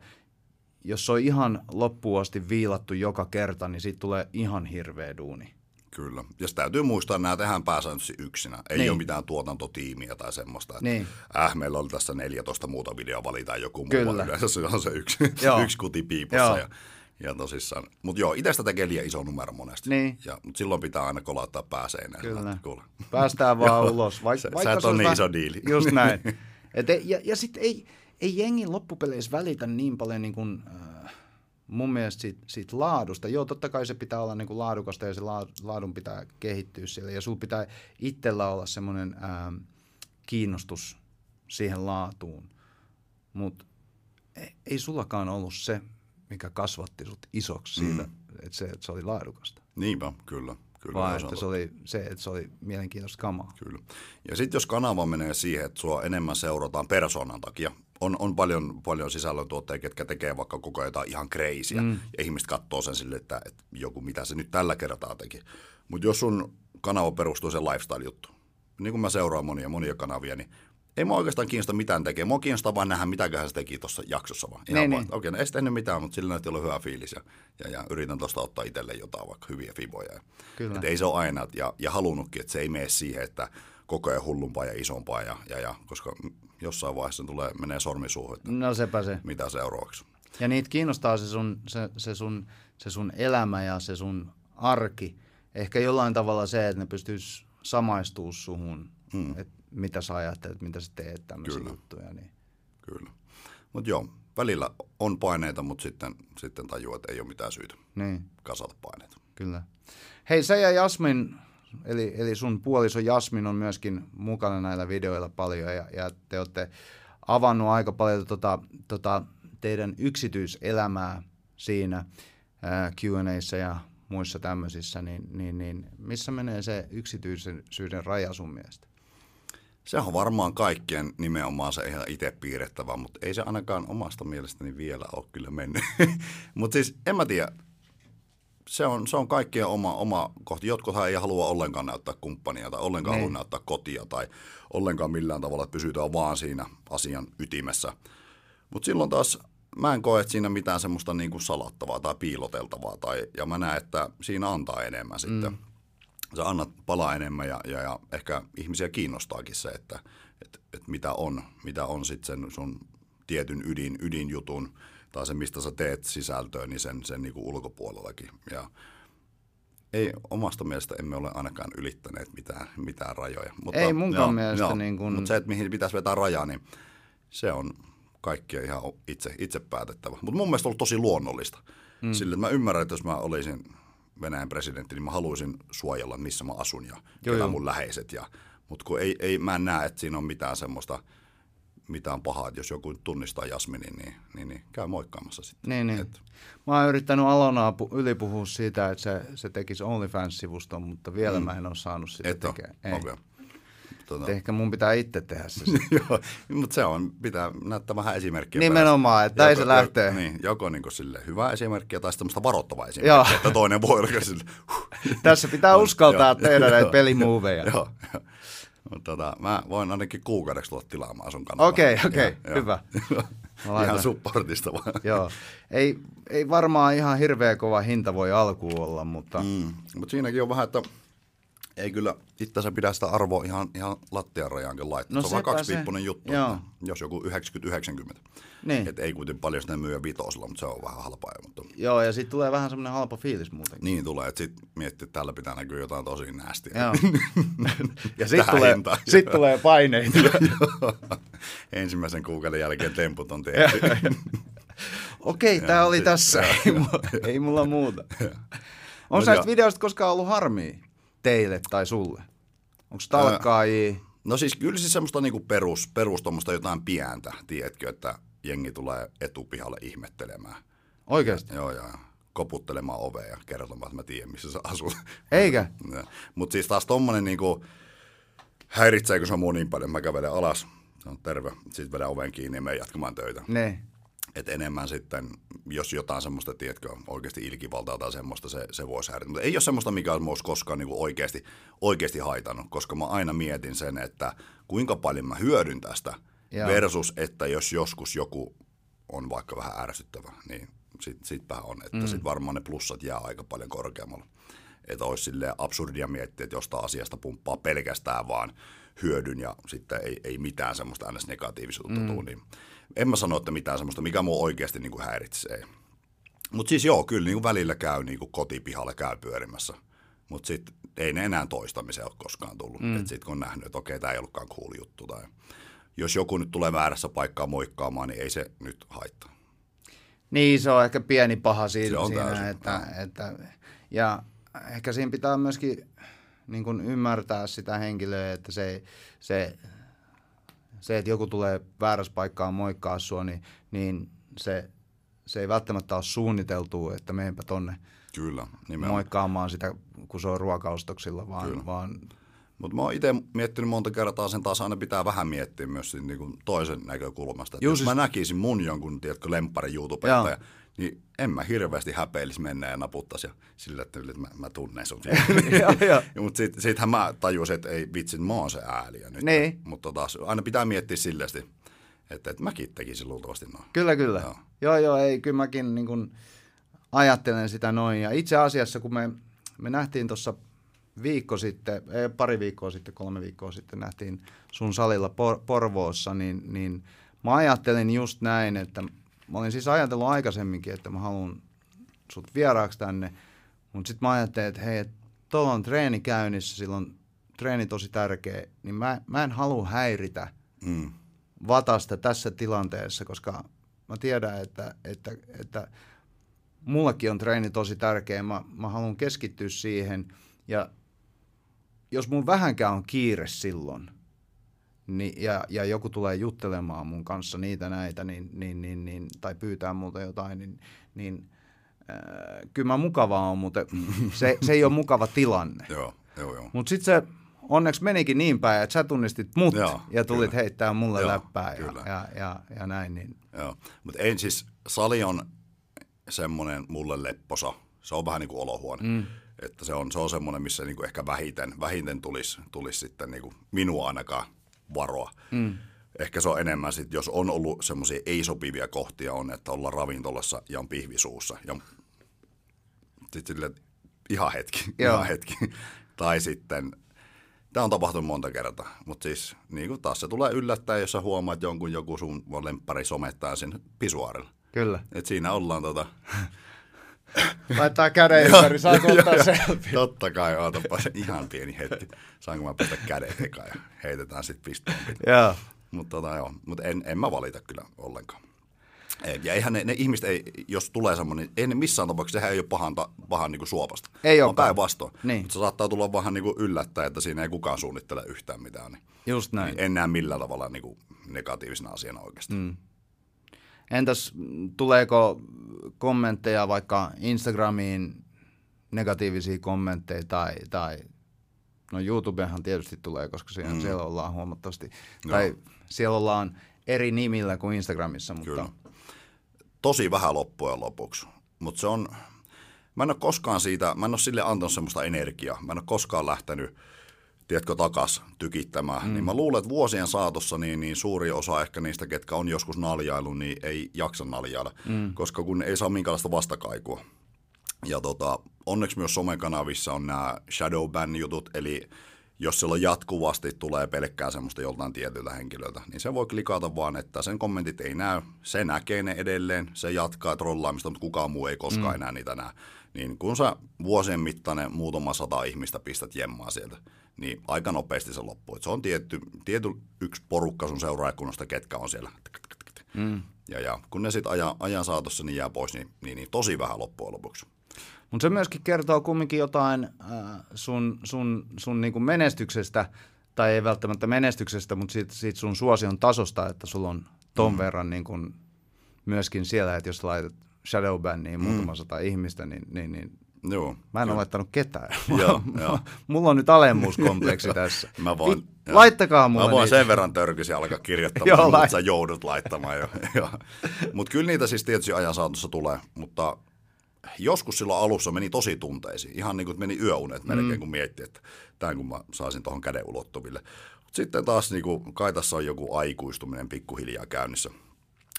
Speaker 1: jos se on ihan loppuun asti viilattu joka kerta, niin siitä tulee ihan hirveä duuni.
Speaker 2: Kyllä. Ja täytyy muistaa, että nämä tehdään pääsääntöisesti yksinä. Ei niin. ole mitään tuotantotiimiä tai semmoista. Että
Speaker 1: Niin.
Speaker 2: Äh, meillä oli tässä 14 muuta videoa, valitaan joku muu.
Speaker 1: Kyllä.
Speaker 2: Yleensä se on se yksi, yksi kuti piipossa.
Speaker 1: Joo.
Speaker 2: Ja, ja tosissaan. Mutta joo, itsestä tekee liian iso numero monesti.
Speaker 1: Niin.
Speaker 2: Ja, mutta silloin pitää aina kolauttaa pääseinään.
Speaker 1: Kyllä.
Speaker 2: Kuule.
Speaker 1: Päästään vaan ulos. Vaik,
Speaker 2: Sä-
Speaker 1: vaikka
Speaker 2: sä et ole niin iso diili.
Speaker 1: Just näin. Et ja ja sitten ei, ei jengi loppupeleissä välitä niin paljon niin kuin, äh, mun mielestä siitä, siitä laadusta. Joo, totta kai se pitää olla niin kuin laadukasta ja se laa- laadun pitää kehittyä siellä. Ja sulla pitää itsellä olla semmoinen ähm, kiinnostus siihen laatuun. Mutta ei, ei sullakaan ollut se, mikä kasvatti sut isoksi siitä, mm. että, se, että se oli laadukasta.
Speaker 2: Niinpä, kyllä. kyllä
Speaker 1: Vaan että se oli se, että se oli mielenkiintoista kamaa.
Speaker 2: Kyllä. Ja sitten jos kanava menee siihen, että sua enemmän seurataan persoonan takia, on, on paljon, paljon sisällöntuottajia, ketkä tekee vaikka koko ajan jotain ihan kreisiä, mm. ja ihmiset katsoo sen sille, että, että joku mitä se nyt tällä kertaa teki. Mutta jos sun kanava perustuu sen lifestyle-juttu, niin kuin mä seuraan monia, monia kanavia, niin ei mua oikeastaan kiinnosta mitään tekee. Mua kiinnostaa vaan nähdä, mitäköhän se teki tuossa jaksossa vaan. Ihan
Speaker 1: Niin,
Speaker 2: vaan,
Speaker 1: niin.
Speaker 2: Okei, no ei tehnyt mitään, mutta sillä näytti olla hyvä fiilis ja, ja, ja yritän tuosta ottaa itselle jotain vaikka hyviä fiboja.
Speaker 1: Kyllä.
Speaker 2: Et ei se ole aina, ja, ja halunnutkin, että se ei mene siihen, että koko ajan hullumpaa ja isompaa, ja, ja, ja, koska jossain vaiheessa tulee, menee sormi suuhun, että
Speaker 1: No sepä se.
Speaker 2: mitä seuraavaksi.
Speaker 1: Ja niitä kiinnostaa se sun, se, se, sun, se sun elämä ja se sun arki. Ehkä jollain tavalla se, että ne pystyis samaistuu suhun, mm. että mitä sä ajattelet, mitä sä teet, tämmöisiä
Speaker 2: Kyllä.
Speaker 1: juttuja. Niin.
Speaker 2: Kyllä. Mutta joo, välillä on paineita, mutta sitten, sitten tajuaa, että ei ole mitään syytä
Speaker 1: niin,
Speaker 2: kasata paineita.
Speaker 1: kyllä. Hei, sä ja Jasmin, eli, eli sun puoliso Jasmin on myöskin mukana näillä videoilla paljon ja, ja te olette avannut aika paljon tota, tota teidän yksityiselämää siinä ää, Q&Aissa ja muissa tämmöisissä, niin, niin, niin missä menee se yksityisyyden raja sun mielestä?
Speaker 2: Se on varmaan kaikkien nimenomaan se ihan itse piirrettävä, mutta ei se ainakaan omasta mielestäni vielä ole kyllä mennyt. mutta siis en mä tiedä, se on, se on kaikkien oma, oma kohti. Jotkuthan ei halua ollenkaan näyttää kumppania tai ollenkaan
Speaker 1: Niin.
Speaker 2: halua näyttää kotia tai ollenkaan millään tavalla, että pysytään vaan siinä asian ytimessä. Mutta silloin taas mä en koe, että siinä mitään semmoista niin kuin salattavaa tai piiloteltavaa. Tai, ja mä näen, että siinä antaa enemmän sitten. Sä annat palaa enemmän ja, ja, ja ehkä ihmisiä kiinnostaakin se, että et, et mitä on, mitä on sitten sen sun tietyn ydin, ydinjutun tai se, mistä sä teet sisältöä, niin sen, sen niin kuin ulkopuolellakin. Ja ei omasta mielestä emme ole ainakaan ylittäneet mitään, mitään rajoja. Mutta,
Speaker 1: Ei munkaan mielestä niin kuin-
Speaker 2: Mutta se, että mihin pitäisi vetää rajaa, niin se on kaikkia ihan itse, itse päätettävä. Mutta mun mielestä on ollut tosi luonnollista. Mm. Sillä että mä ymmärrän, että jos mä olisin Venäjän presidentti, niin mä haluaisin suojella, missä mä asun ja ketä
Speaker 1: joo.
Speaker 2: mun läheiset. Ja, mutta kun ei, ei, mä en näe, että siinä on mitään semmoista, mitään pahaa, että jos joku tunnistaa Jasminin, niin, niin, niin käy moikkaamassa sitten.
Speaker 1: Niin, niin.
Speaker 2: Et,
Speaker 1: Mä oon yrittänyt Alonaa pu- ylipuhua siitä, että se, se tekisi OnlyFans-sivuston, mutta vielä mm. mä en ole saanut sitä
Speaker 2: et
Speaker 1: tekemään.
Speaker 2: Okay. Tota,
Speaker 1: Ehkä mun pitää itse tehdä se.
Speaker 2: Joo, mutta se on, pitää näyttää vähän esimerkkiä.
Speaker 1: Nimenomaan, että näin se lähtee.
Speaker 2: Niin, joko niin sille hyvää esimerkkiä tai sitten varoittavaa esimerkkiä,
Speaker 1: Joo.
Speaker 2: että toinen voi olla sille.
Speaker 1: Tässä pitää uskaltaa tehdä näitä pelimuoveja.
Speaker 2: Joo, joo. Mutta tota, mä voin ainakin kuukaudeksi tulla tilaamaan sun kanavaa.
Speaker 1: Okei, okei,
Speaker 2: Joo,
Speaker 1: hyvä.
Speaker 2: Ihan supportista vaan.
Speaker 1: Joo. Ei, ei varmaan ihan hirveä kova hinta voi alkuun olla, mutta. Mm.
Speaker 2: Mutta siinäkin on vähän, että ei kyllä itse pidä sitä arvoa ihan, ihan lattian rajaankin laittaa.
Speaker 1: No
Speaker 2: se on vaan kaksipiippunen
Speaker 1: se.
Speaker 2: juttu.
Speaker 1: Joo.
Speaker 2: Jos joku 90-90.
Speaker 1: Niin.
Speaker 2: Et ei kuitenkin paljon sitä myyä vitosilla, mutta se on vähän halpaa. Mutta
Speaker 1: joo, ja sitten tulee vähän semmoinen halpa fiilis muutenkin.
Speaker 2: niin tulee, että sitten miettii, että tällä pitää näkyä jotain tosi näästiä.
Speaker 1: Joo. ja sitten tulee, sit tulee paineita.
Speaker 2: Ensimmäisen kuukauden jälkeen temput on tehty.
Speaker 1: Okei, tämä oli tässä. Ei, mulla, muuta. On näistä
Speaker 2: joo.
Speaker 1: videoista koskaan ollut harmia teille tai sulle? Onko talkkaajia?
Speaker 2: No siis kyllä siis semmoista niinku perus, perus jotain pientä, tiedätkö, että jengi tulee etupihalle ihmettelemään.
Speaker 1: Oikeasti?
Speaker 2: Joo, joo. koputtelemaan ovea ja kertomaan, että mä tiedän, missä sä asut.
Speaker 1: Eikä?
Speaker 2: Mutta siis taas tommonen niinku, häiritseekö se mua niin paljon, mä kävelen alas, se on terve, sitten vedän oven kiinni ja menen jatkamaan töitä.
Speaker 1: Ne.
Speaker 2: Et enemmän sitten, jos jotain semmoista, tiedätkö, oikeasti ilkivaltaa tai semmoista, se, se voisi häiritä. Mutta ei ole semmoista, mikä olisi koskaan niin oikeasti, oikeasti haitannut, koska mä aina mietin sen, että kuinka paljon mä hyödyn tästä Joo. versus, että jos joskus joku on vaikka vähän ärsyttävä, niin sit, sitpä on, että mm. sitten varmaan ne plussat jää aika paljon korkeammalle. Että olisi sille absurdia miettiä, että jostain asiasta pumppaa pelkästään vaan hyödyn ja sitten ei, ei mitään semmoista ns. negatiivisuutta mm. tule, niin en mä sano, että mitään semmoista, mikä mua oikeasti niin kuin häiritsee. Mutta siis joo, kyllä niin kuin välillä käy niin kuin kotipihalla käy pyörimässä. Mutta sitten ei ne enää toistamiseen ole koskaan tullut. Mm. Sitten kun on nähnyt, että okei, tämä ei ollutkaan cool juttu. Tai jos joku nyt tulee väärässä paikkaa moikkaamaan, niin ei se nyt haittaa.
Speaker 1: Niin, se on ehkä pieni paha siitä se on siinä. Täysin, että, että, ja ehkä siinä pitää myöskin niin kuin ymmärtää sitä henkilöä, että se, se se, että joku tulee väärässä paikkaan moikkaa sua, niin, niin se, se ei välttämättä ole suunniteltu, että meenpä tonne
Speaker 2: Kyllä,
Speaker 1: nimenomaan. moikkaamaan sitä, kun se on ruokaustoksilla, vaan, vaan
Speaker 2: mutta mä oon itse miettinyt monta kertaa sen taas aina pitää vähän miettiä myös niin kuin toisen näkökulmasta. Jos siis... mä näkisin mun jonkun, tiedätkö, lemppari YouTubetta, niin en mä hirveästi häpeilisi mennä ja naputtaisi ja sillä, että mä, mä tunnen sut. Mutta sit, sittenhän mä tajusin, että ei vitsi, mä oon se ääliö nyt.
Speaker 1: Niin.
Speaker 2: Mutta taas aina pitää miettiä silleesti, että, että mäkin tekisin luultavasti noin.
Speaker 1: Kyllä, kyllä. Joo, joo, joo ei, kyllä mäkin niin kun ajattelen sitä noin. Ja itse asiassa, kun me, me nähtiin tuossa viikko sitten, ei, pari viikkoa sitten, kolme viikkoa sitten nähtiin sun salilla Por- Porvoossa, niin, niin mä ajattelin just näin, että mä olin siis ajatellut aikaisemminkin, että mä haluan sut vieraaksi tänne, mutta sitten mä ajattelin, että hei, tuolla on treeni käynnissä, silloin treeni tosi tärkeä, niin mä, mä en halua häiritä mm. vatasta tässä tilanteessa, koska mä tiedän, että, että, että mullekin on treeni tosi tärkeä, mä, mä haluan keskittyä siihen, ja jos mun vähänkään on kiire silloin, niin, ja, ja joku tulee juttelemaan mun kanssa niitä näitä, niin, niin, niin, niin, tai pyytää multa jotain, niin, niin äh, kyllä mä mukavaa on, mutta se, se ei ole mukava tilanne.
Speaker 2: joo, joo, joo.
Speaker 1: Mutta sitten se onneksi menikin niin päin, että sä tunnistit mut joo, ja tulit kyllä. heittää mulle joo, läppää ja, ja, ja, ja näin. Niin.
Speaker 2: Joo, mutta en siis, sali on semmoinen mulle lepposa. Se on vähän niin kuin olohuone. Mm. Että se on, se on semmoinen, missä niin kuin ehkä vähiten, vähiten tulisi, tulisi sitten niin kuin minua ainakaan varoa. Mm. Ehkä se on enemmän sit, jos on ollut semmoisia ei-sopivia kohtia, on, että ollaan ravintolassa ja on pihvisuussa. Ja sitten sille, ihan hetki, Joo. ihan hetki. tai sitten, tämä on tapahtunut monta kertaa, mutta siis niin kuin taas se tulee yllättäen, jos sä huomaat jonkun joku sun lemppari somettaa sen pisuaarilla.
Speaker 1: Kyllä.
Speaker 2: Et siinä ollaan tota,
Speaker 1: Laittaa käden ympäri, saanko ottaa selfie?
Speaker 2: Totta kai, ootapa ihan pieni hetki. Saanko mä pestä kädet eka ja heitetään sitten pistoon
Speaker 1: Joo.
Speaker 2: Mutta tota, joo, Mut en, en mä valita kyllä ollenkaan. Ei, ja eihän ne, ne ihmiset, ei, jos tulee semmoinen, ei ne missään tapauksessa, sehän ei ole pahan, pahan niin kuin suopasta.
Speaker 1: Ei ole.
Speaker 2: päinvastoin. Niin. Mutta se saattaa tulla vähän niin kuin yllättäen, että siinä ei kukaan suunnittele yhtään mitään. Niin,
Speaker 1: Just näin.
Speaker 2: Niin en näe millään tavalla niin kuin negatiivisena asiana oikeasti. Mm.
Speaker 1: Entäs tuleeko kommentteja vaikka Instagramiin, negatiivisia kommentteja tai, tai no YouTubehan tietysti tulee, koska siellä, mm. siellä ollaan huomattavasti, Joo. tai siellä ollaan eri nimillä kuin Instagramissa, mutta... Kyllä.
Speaker 2: Tosi vähän loppujen lopuksi, mutta se on, mä en ole koskaan siitä, mä en ole sille antanut semmoista energiaa, mä en ole koskaan lähtenyt tiedätkö, takas tykittämään. Mm. Niin mä luulen, että vuosien saatossa niin, niin suuri osa ehkä niistä, ketkä on joskus naljailu, niin ei jaksa naljailla, mm. koska kun ei saa minkäänlaista vastakaikua. Ja tota, onneksi myös somekanavissa on nämä shadow ban jutut, eli jos silloin jatkuvasti tulee pelkkää semmoista joltain tietyltä henkilöltä, niin se voi klikata vaan, että sen kommentit ei näy, se näkee ne edelleen, se jatkaa trollaamista, mutta kukaan muu ei koskaan mm. enää niitä näe. Niin kun sä vuosien mittainen muutama sata ihmistä pistät jemmaa sieltä, niin aika nopeasti se loppuu. Et se on tietty, tietty yksi porukka sun seuraajakunnasta, ketkä on siellä. Mm. Ja, ja kun ne sitten ajan, ajan saatossa niin jää pois, niin, niin, niin tosi vähän loppujen lopuksi.
Speaker 1: Mutta se myöskin kertoo kumminkin jotain äh, sun, sun, sun niinku menestyksestä, tai ei välttämättä menestyksestä, mutta siitä, siitä sun suosion tasosta, että sulla on ton mm. verran niin kun myöskin siellä, että jos laitat shadowbanniin muutama mm. sata ihmistä, niin, niin, niin
Speaker 2: Joo,
Speaker 1: mä en
Speaker 2: joo.
Speaker 1: ole laittanut ketään.
Speaker 2: Joo, joo.
Speaker 1: Mulla on nyt alemmuuskompleksi tässä.
Speaker 2: Mä voin,
Speaker 1: Vi-
Speaker 2: joo.
Speaker 1: Laittakaa mulle
Speaker 2: Mä voin
Speaker 1: niitä.
Speaker 2: sen verran törkysiä alkaa kirjoittamaan,
Speaker 1: Joo,
Speaker 2: mutta
Speaker 1: lait-
Speaker 2: sä joudut laittamaan jo. mutta kyllä niitä siis tietysti ajan saatossa tulee, mutta joskus silloin alussa meni tosi tunteisiin. Ihan niin kuin meni yöunet melkein, mm. kun mietti, että tämän kun mä saisin tuohon käden ulottuville. Sitten taas niin kuin, kai tässä on joku aikuistuminen pikkuhiljaa käynnissä.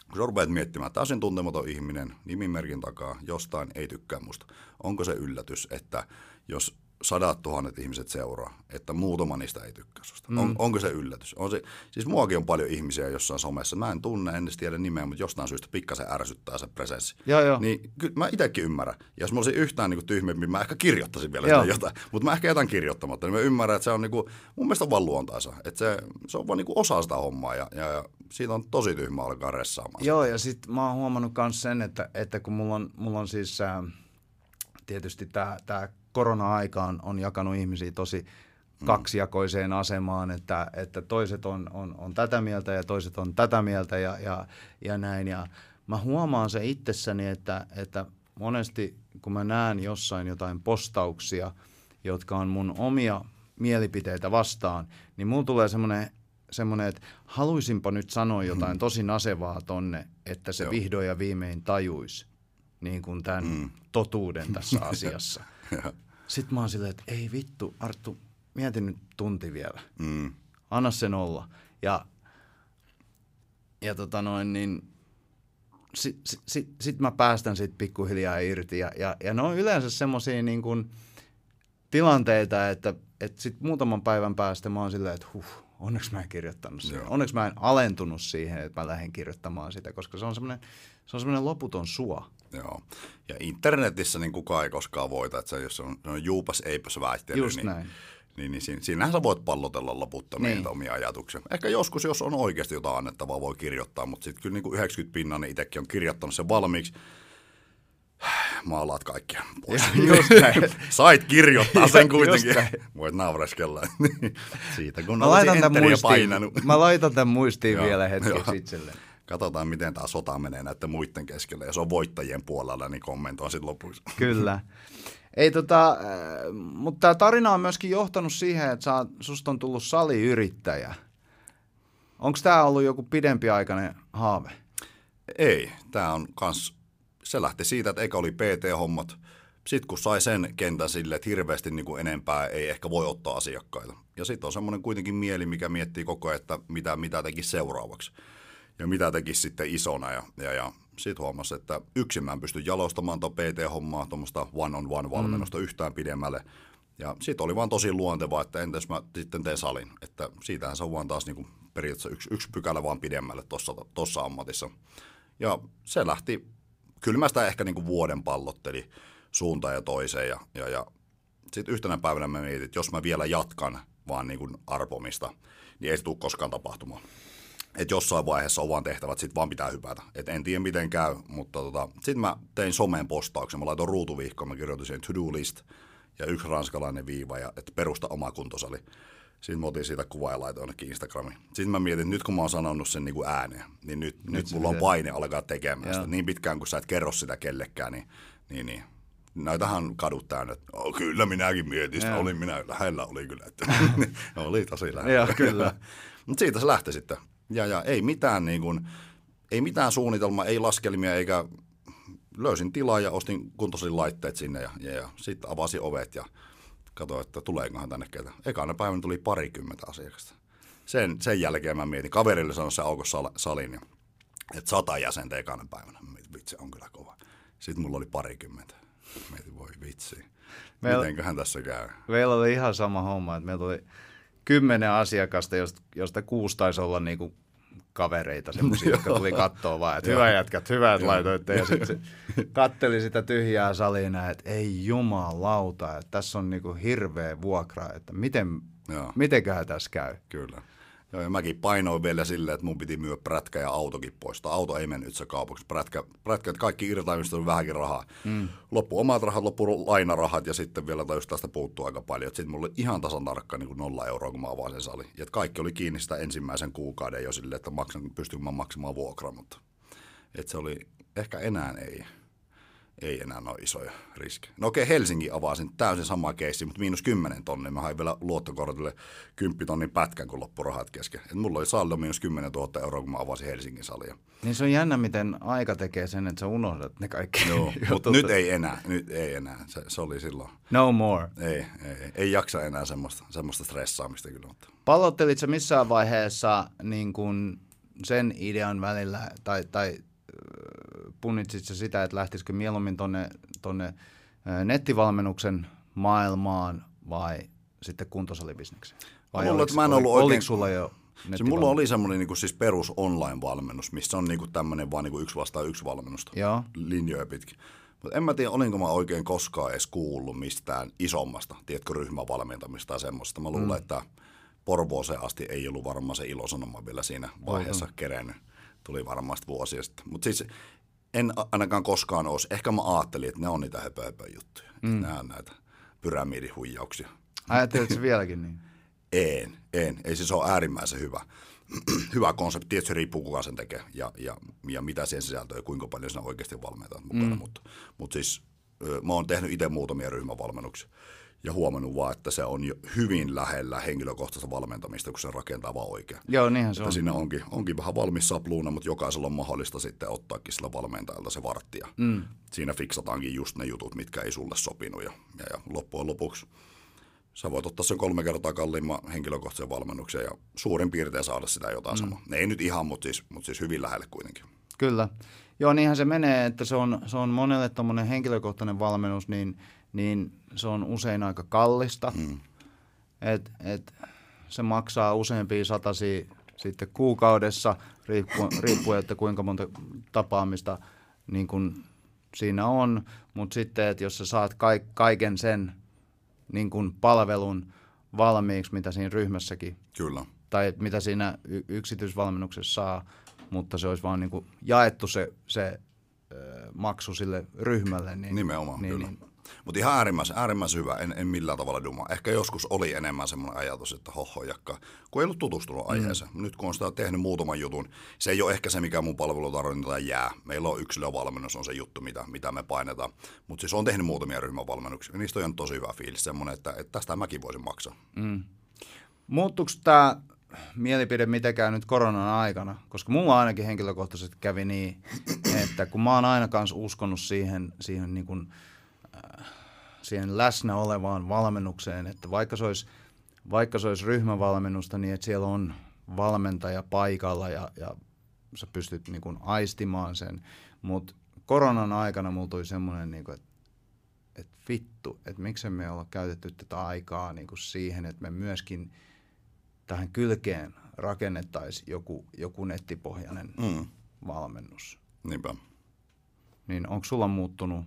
Speaker 2: Kun sä rupeat miettimään, täysin tuntematon ihminen, nimimerkin takaa, jostain ei tykkää musta. Onko se yllätys, että jos sadat tuhannet ihmiset seuraa, että muutama niistä ei tykkää susta? Mm. On, onko se yllätys? On se, siis muakin on paljon ihmisiä jossain somessa. Mä en tunne, en edes tiedä nimeä, mutta jostain syystä pikkasen ärsyttää se presenssi.
Speaker 1: Joo, joo.
Speaker 2: Niin kyllä mä itsekin ymmärrän. Ja jos mä olisin yhtään niin kuin tyhmempi, mä ehkä kirjoittaisin vielä
Speaker 1: Joo.
Speaker 2: jotain. Mutta mä ehkä jätän kirjoittamatta. Niin mä ymmärrän, että se on niin kuin, mun mielestä on vaan luontaisa. Että se, se on vaan niin kuin osa sitä hommaa ja, ja, ja siitä on tosi tyhmä alkaa ressaamaan.
Speaker 1: Joo, ja sitten mä oon huomannut myös sen, että, että kun mulla on, mulla on siis äh, tietysti tämä tää korona-aika on, on jakanut ihmisiä tosi kaksijakoiseen asemaan, että, että toiset on, on, on tätä mieltä ja toiset on tätä mieltä ja, ja, ja näin. Ja mä huomaan se itsessäni, että, että monesti kun mä näen jossain jotain postauksia, jotka on mun omia mielipiteitä vastaan, niin mulla tulee semmoinen semmoinen, että haluaisinpa nyt sanoa jotain tosi nasevaa tonne, että se
Speaker 2: Joo.
Speaker 1: vihdoin ja viimein tajuisi niin kuin tämän mm. totuuden tässä asiassa. Sitten mä oon silleen, että ei vittu, Arttu, mieti nyt tunti vielä.
Speaker 2: Mm.
Speaker 1: Anna sen olla. Ja, ja tota noin, niin sitten sit, sit, sit mä päästän sit pikkuhiljaa irti. Ja, ja, ja ne on yleensä semmoisia niin kuin tilanteita, että, että sit muutaman päivän päästä mä oon silleen, että huh, onneksi mä en kirjoittanut.
Speaker 2: Joo.
Speaker 1: Onneksi mä en alentunut siihen, että mä lähden kirjoittamaan sitä, koska se on semmoinen, se on semmoinen loputon suo.
Speaker 2: Joo. Ja internetissä niin kukaan ei koskaan voita, että se, jos on, se on juupas eipäs väittely,
Speaker 1: Just
Speaker 2: niin,
Speaker 1: näin.
Speaker 2: niin, niin siinä, siinähän sä voit pallotella loputtomiin
Speaker 1: Niin.
Speaker 2: niin. omia ajatuksia. Ehkä joskus, jos on oikeasti jotain annettavaa, voi kirjoittaa, mutta sitten kyllä niin kuin 90 pinnaa, niin itsekin on kirjoittanut sen valmiiksi. Maalaat kaikkia pois.
Speaker 1: Just näin.
Speaker 2: Sait kirjoittaa sen kuitenkin. Voit naureskella. Siitä kun
Speaker 1: Mä laitan, tämän muistiin,
Speaker 2: painanut.
Speaker 1: mä laitan tämän muistiin vielä hetkeksi itselleen.
Speaker 2: Katsotaan, miten tämä sota menee näiden muiden keskellä. Ja se on voittajien puolella, niin kommentoin sitten lopuksi.
Speaker 1: Kyllä. Ei tota, äh, mutta tämä tarina on myöskin johtanut siihen, että sä, susta on tullut saliyrittäjä. Onko tämä ollut joku pidempiaikainen haave?
Speaker 2: Ei, tämä on kans, se lähti siitä, että eikä oli PT-hommat. Sitten kun sai sen kentän sille, että hirveästi niin kuin enempää ei ehkä voi ottaa asiakkaita. Ja sitten on semmoinen kuitenkin mieli, mikä miettii koko ajan, että mitä, mitä tekisi seuraavaksi. Ja mitä tekisi sitten isona. Ja, ja, ja sitten huomasi, että yksin mä en pysty jalostamaan tuon PT-hommaa, tuommoista one-on-one valmennusta mm. yhtään pidemmälle. Ja sitten oli vaan tosi luontevaa, että entäs mä sitten teen salin. Että siitähän se on vaan taas niin kuin periaatteessa yksi, yksi pykälä vaan pidemmälle tuossa ammatissa. Ja se lähti, kyllä mä sitä ehkä niin kuin vuoden pallotteli suuntaan ja toiseen. Ja, ja, ja sitten yhtenä päivänä mä mietin, että jos mä vielä jatkan vaan niin kuin arpomista, niin ei se tule koskaan tapahtumaan. Että jossain vaiheessa on vaan tehtävät, sit vaan pitää hypätä. Et en tiedä miten käy, mutta tota, sitten mä tein someen postauksen. Mä laitoin ruutuvihkoon, mä kirjoitin siihen to-do list ja yksi ranskalainen viiva, ja että perusta oma kuntosali. Sitten mä otin siitä kuvaa ja laitoin jonnekin Instagramiin. Sitten mä mietin, että nyt kun mä oon sanonut sen niin kuin ääneen, niin nyt, nyt, nyt mulla on paine alkaa tekemään
Speaker 1: Joo.
Speaker 2: sitä. Niin pitkään kun sä et kerro sitä kellekään, niin, niin, niin. Näitähän kadut täynnä, että oh, kyllä minäkin mietin sitä, olin minä, lähellä oli kyllä. Että, oli tosi lähellä.
Speaker 1: Joo, kyllä.
Speaker 2: Mutta siitä se lähti sitten. Ja, ja ei mitään niin kuin, ei mitään suunnitelmaa, ei laskelmia eikä löysin tilaa ja ostin kuntoisin laitteet sinne ja, ja, ja sitten avasin ovet ja katsoin, että tuleekohan tänne ketä. Ekana päivänä tuli parikymmentä asiakasta. Sen, sen jälkeen mä mietin, kaverille sanoin se auko sal, salin, ja, että sata jäsentä ekana päivänä. Mietin, vitsi, on kyllä kova. Sitten mulla oli parikymmentä. Mietin, voi vitsi.
Speaker 1: Meillä-
Speaker 2: Mitenköhän tässä käy?
Speaker 1: Meillä oli ihan sama homma, että meillä oli kymmenen asiakasta, josta, josta kuusi taisi olla niinku kavereita, semmoisia, jotka tuli katsoa vaan, että hyvä jätkät, hyvä, että laitoitte. Ja sitten katteli sitä tyhjää salia näin, että ei jumalauta, että tässä on niinku hirveä vuokra, että miten, mitenköhän tässä käy.
Speaker 2: Kyllä. Joo, ja mäkin painoin vielä silleen, että mun piti myydä prätkä ja autokin poistaa. Auto ei mennyt itse kaupaksi. Prätkä, prätkä että kaikki irtaimista oli vähänkin rahaa. Mm. Loppu omat rahat, loppu lainarahat ja sitten vielä just tästä puuttuu aika paljon. Sitten mulla oli ihan tasan tarkka niin kuin nolla euroa, kun mä avasin sen salin. Ja kaikki oli kiinni sitä ensimmäisen kuukauden jo silleen, että maksan, pystyn mä maksamaan vuokraa, mutta että se oli, ehkä enää ei. Ei enää ole isoja riskejä. No okei, Helsinki avasin täysin sama keissi, mutta miinus 10 tonnia. Mä hain vielä luottokortille 10 tonnin pätkän, kun loppurahat kesken. Et mulla oli saldo miinus 10 000 euroa, kun mä avasin Helsingin salia.
Speaker 1: Niin se on jännä, miten aika tekee sen, että sä unohdat ne kaikki
Speaker 2: Joo, mutta nyt ei enää. Nyt ei enää. Se, se oli silloin.
Speaker 1: No more.
Speaker 2: Ei, ei, ei, ei jaksa enää semmoista, semmoista stressaamista kyllä. Mutta.
Speaker 1: Palottelit sä missään vaiheessa niin kun sen idean välillä, tai, tai punnitsit sä sitä, että lähtisikö mieluummin tonne, tonne nettivalmennuksen maailmaan vai sitten kuntosalibisnekseen? Vai
Speaker 2: Mulla,
Speaker 1: oliko,
Speaker 2: mä en ollut
Speaker 1: oliko,
Speaker 2: oikein...
Speaker 1: sulla jo
Speaker 2: Se mulla oli semmoinen niin siis perus online-valmennus, missä on niin kuin tämmöinen vaan niin kuin yksi vastaan yksi valmennusta.
Speaker 1: Joo.
Speaker 2: Linjoja pitkin. Mutta en mä tiedä, olinko mä oikein koskaan edes kuullut mistään isommasta, tiedätkö, ryhmävalmentamista tai semmoista. Mä luulen, mm. että Porvooseen asti ei ollut varmaan se ilosanoma vielä siinä vaiheessa mm-hmm. kerennyt. Tuli varmasti vuosia sitten. Mutta siis en ainakaan koskaan olisi. Ehkä mä ajattelin, että ne on niitä höpö, höpö juttuja. Mm. Nämä on näitä pyramidihuijauksia.
Speaker 1: Ajattelit vieläkin niin?
Speaker 2: En, en. Ei siis ole äärimmäisen hyvä. hyvä konsepti. Tietysti se riippuu kuka sen tekee ja, ja, ja mitä siihen sisältöä ja kuinka paljon siinä oikeasti valmentaa mukana. Mm. Mutta, mutta siis mä oon tehnyt itse muutamia ryhmävalmennuksia ja huomannut vaan, että se on jo hyvin lähellä henkilökohtaista valmentamista, kun se rakentaa vaan oikein.
Speaker 1: Joo, niinhän
Speaker 2: se
Speaker 1: että on.
Speaker 2: Siinä onkin, onkin vähän valmis sapluuna, mutta jokaisella on mahdollista sitten ottaakin sillä valmentajalta se varttia. Mm. Siinä fiksataankin just ne jutut, mitkä ei sulle sopinut. Ja, ja, ja loppujen lopuksi sä voit ottaa sen kolme kertaa kalliimman henkilökohtaisen valmennuksen ja suurin piirtein saada sitä jotain mm. samaa. Ne ei nyt ihan, mutta siis, mutta siis hyvin lähelle kuitenkin.
Speaker 1: Kyllä. Joo, niinhän se menee, että se on, se on monelle tuommoinen henkilökohtainen valmennus, niin, niin se on usein aika kallista. Mm. Et, et, se maksaa useampia satasi sitten kuukaudessa, riippuen, riippuen että kuinka monta tapaamista niin kun siinä on. Mutta sitten, että jos sä saat kaiken sen niin kun palvelun valmiiksi, mitä siinä ryhmässäkin.
Speaker 2: Kyllä.
Speaker 1: Tai mitä siinä y- yksityisvalmennuksessa saa, mutta se olisi vaan niin jaettu se, se ö, maksu sille ryhmälle. Niin,
Speaker 2: Nimenomaan,
Speaker 1: niin,
Speaker 2: kyllä.
Speaker 1: Niin,
Speaker 2: mutta ihan äärimmäisen, äärimmäisen hyvä, en, en millään tavalla duma. Ehkä joskus oli enemmän semmoinen ajatus, että hoho jakka, kun ei ollut tutustunut mm. aiheeseen. Mm. Nyt kun on sitä tehnyt muutaman jutun, se ei ole ehkä se, mikä mun palvelutarjonta jää. Meillä on yksilövalmennus, on se juttu, mitä, mitä me painetaan. Mutta siis on tehnyt muutamia ryhmävalmennuksia. Niistä on tosi hyvä fiilis, semmoinen, että, että tästä mäkin voisin maksaa. Mm.
Speaker 1: Muuttuuko tämä mielipide mitenkään nyt koronan aikana, koska mulla ainakin henkilökohtaisesti kävi niin, että kun mä oon aina kanssa uskonut siihen, siihen, niin kuin, siihen läsnä olevaan valmennukseen, että vaikka se, olisi, vaikka se olisi ryhmävalmennusta, niin että siellä on valmentaja paikalla ja, ja sä pystyt niin kuin aistimaan sen, mutta koronan aikana mulla tuli semmoinen, niin että että vittu, että miksi me olla käytetty tätä aikaa niin kuin siihen, että me myöskin – tähän kylkeen rakennettaisiin joku, joku nettipohjainen mm. valmennus.
Speaker 2: Niinpä.
Speaker 1: Niin onko sulla muuttunut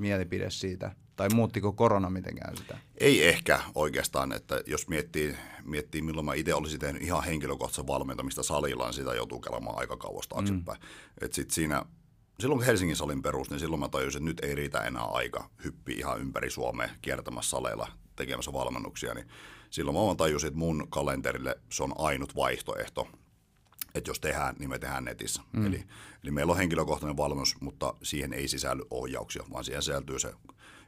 Speaker 1: mielipide siitä, tai muuttiko korona mitenkään sitä?
Speaker 2: Ei ehkä oikeastaan, että jos miettii, miettii milloin mä itse olisin tehnyt ihan henkilökohtaisen valmentamista salilla, niin sitä joutuu kelaamaan aika kauas taaksepäin. Mm. Et sit siinä, silloin kun Helsingin salin perus, niin silloin mä tajusin, että nyt ei riitä enää aika hyppi ihan ympäri Suomea kiertämässä saleilla tekemässä valmennuksia, niin silloin mä tajusin, että mun kalenterille se on ainut vaihtoehto, että jos tehdään, niin me tehdään netissä. Mm. Eli, eli meillä on henkilökohtainen valmennus, mutta siihen ei sisälly ohjauksia, vaan siihen sisältyy se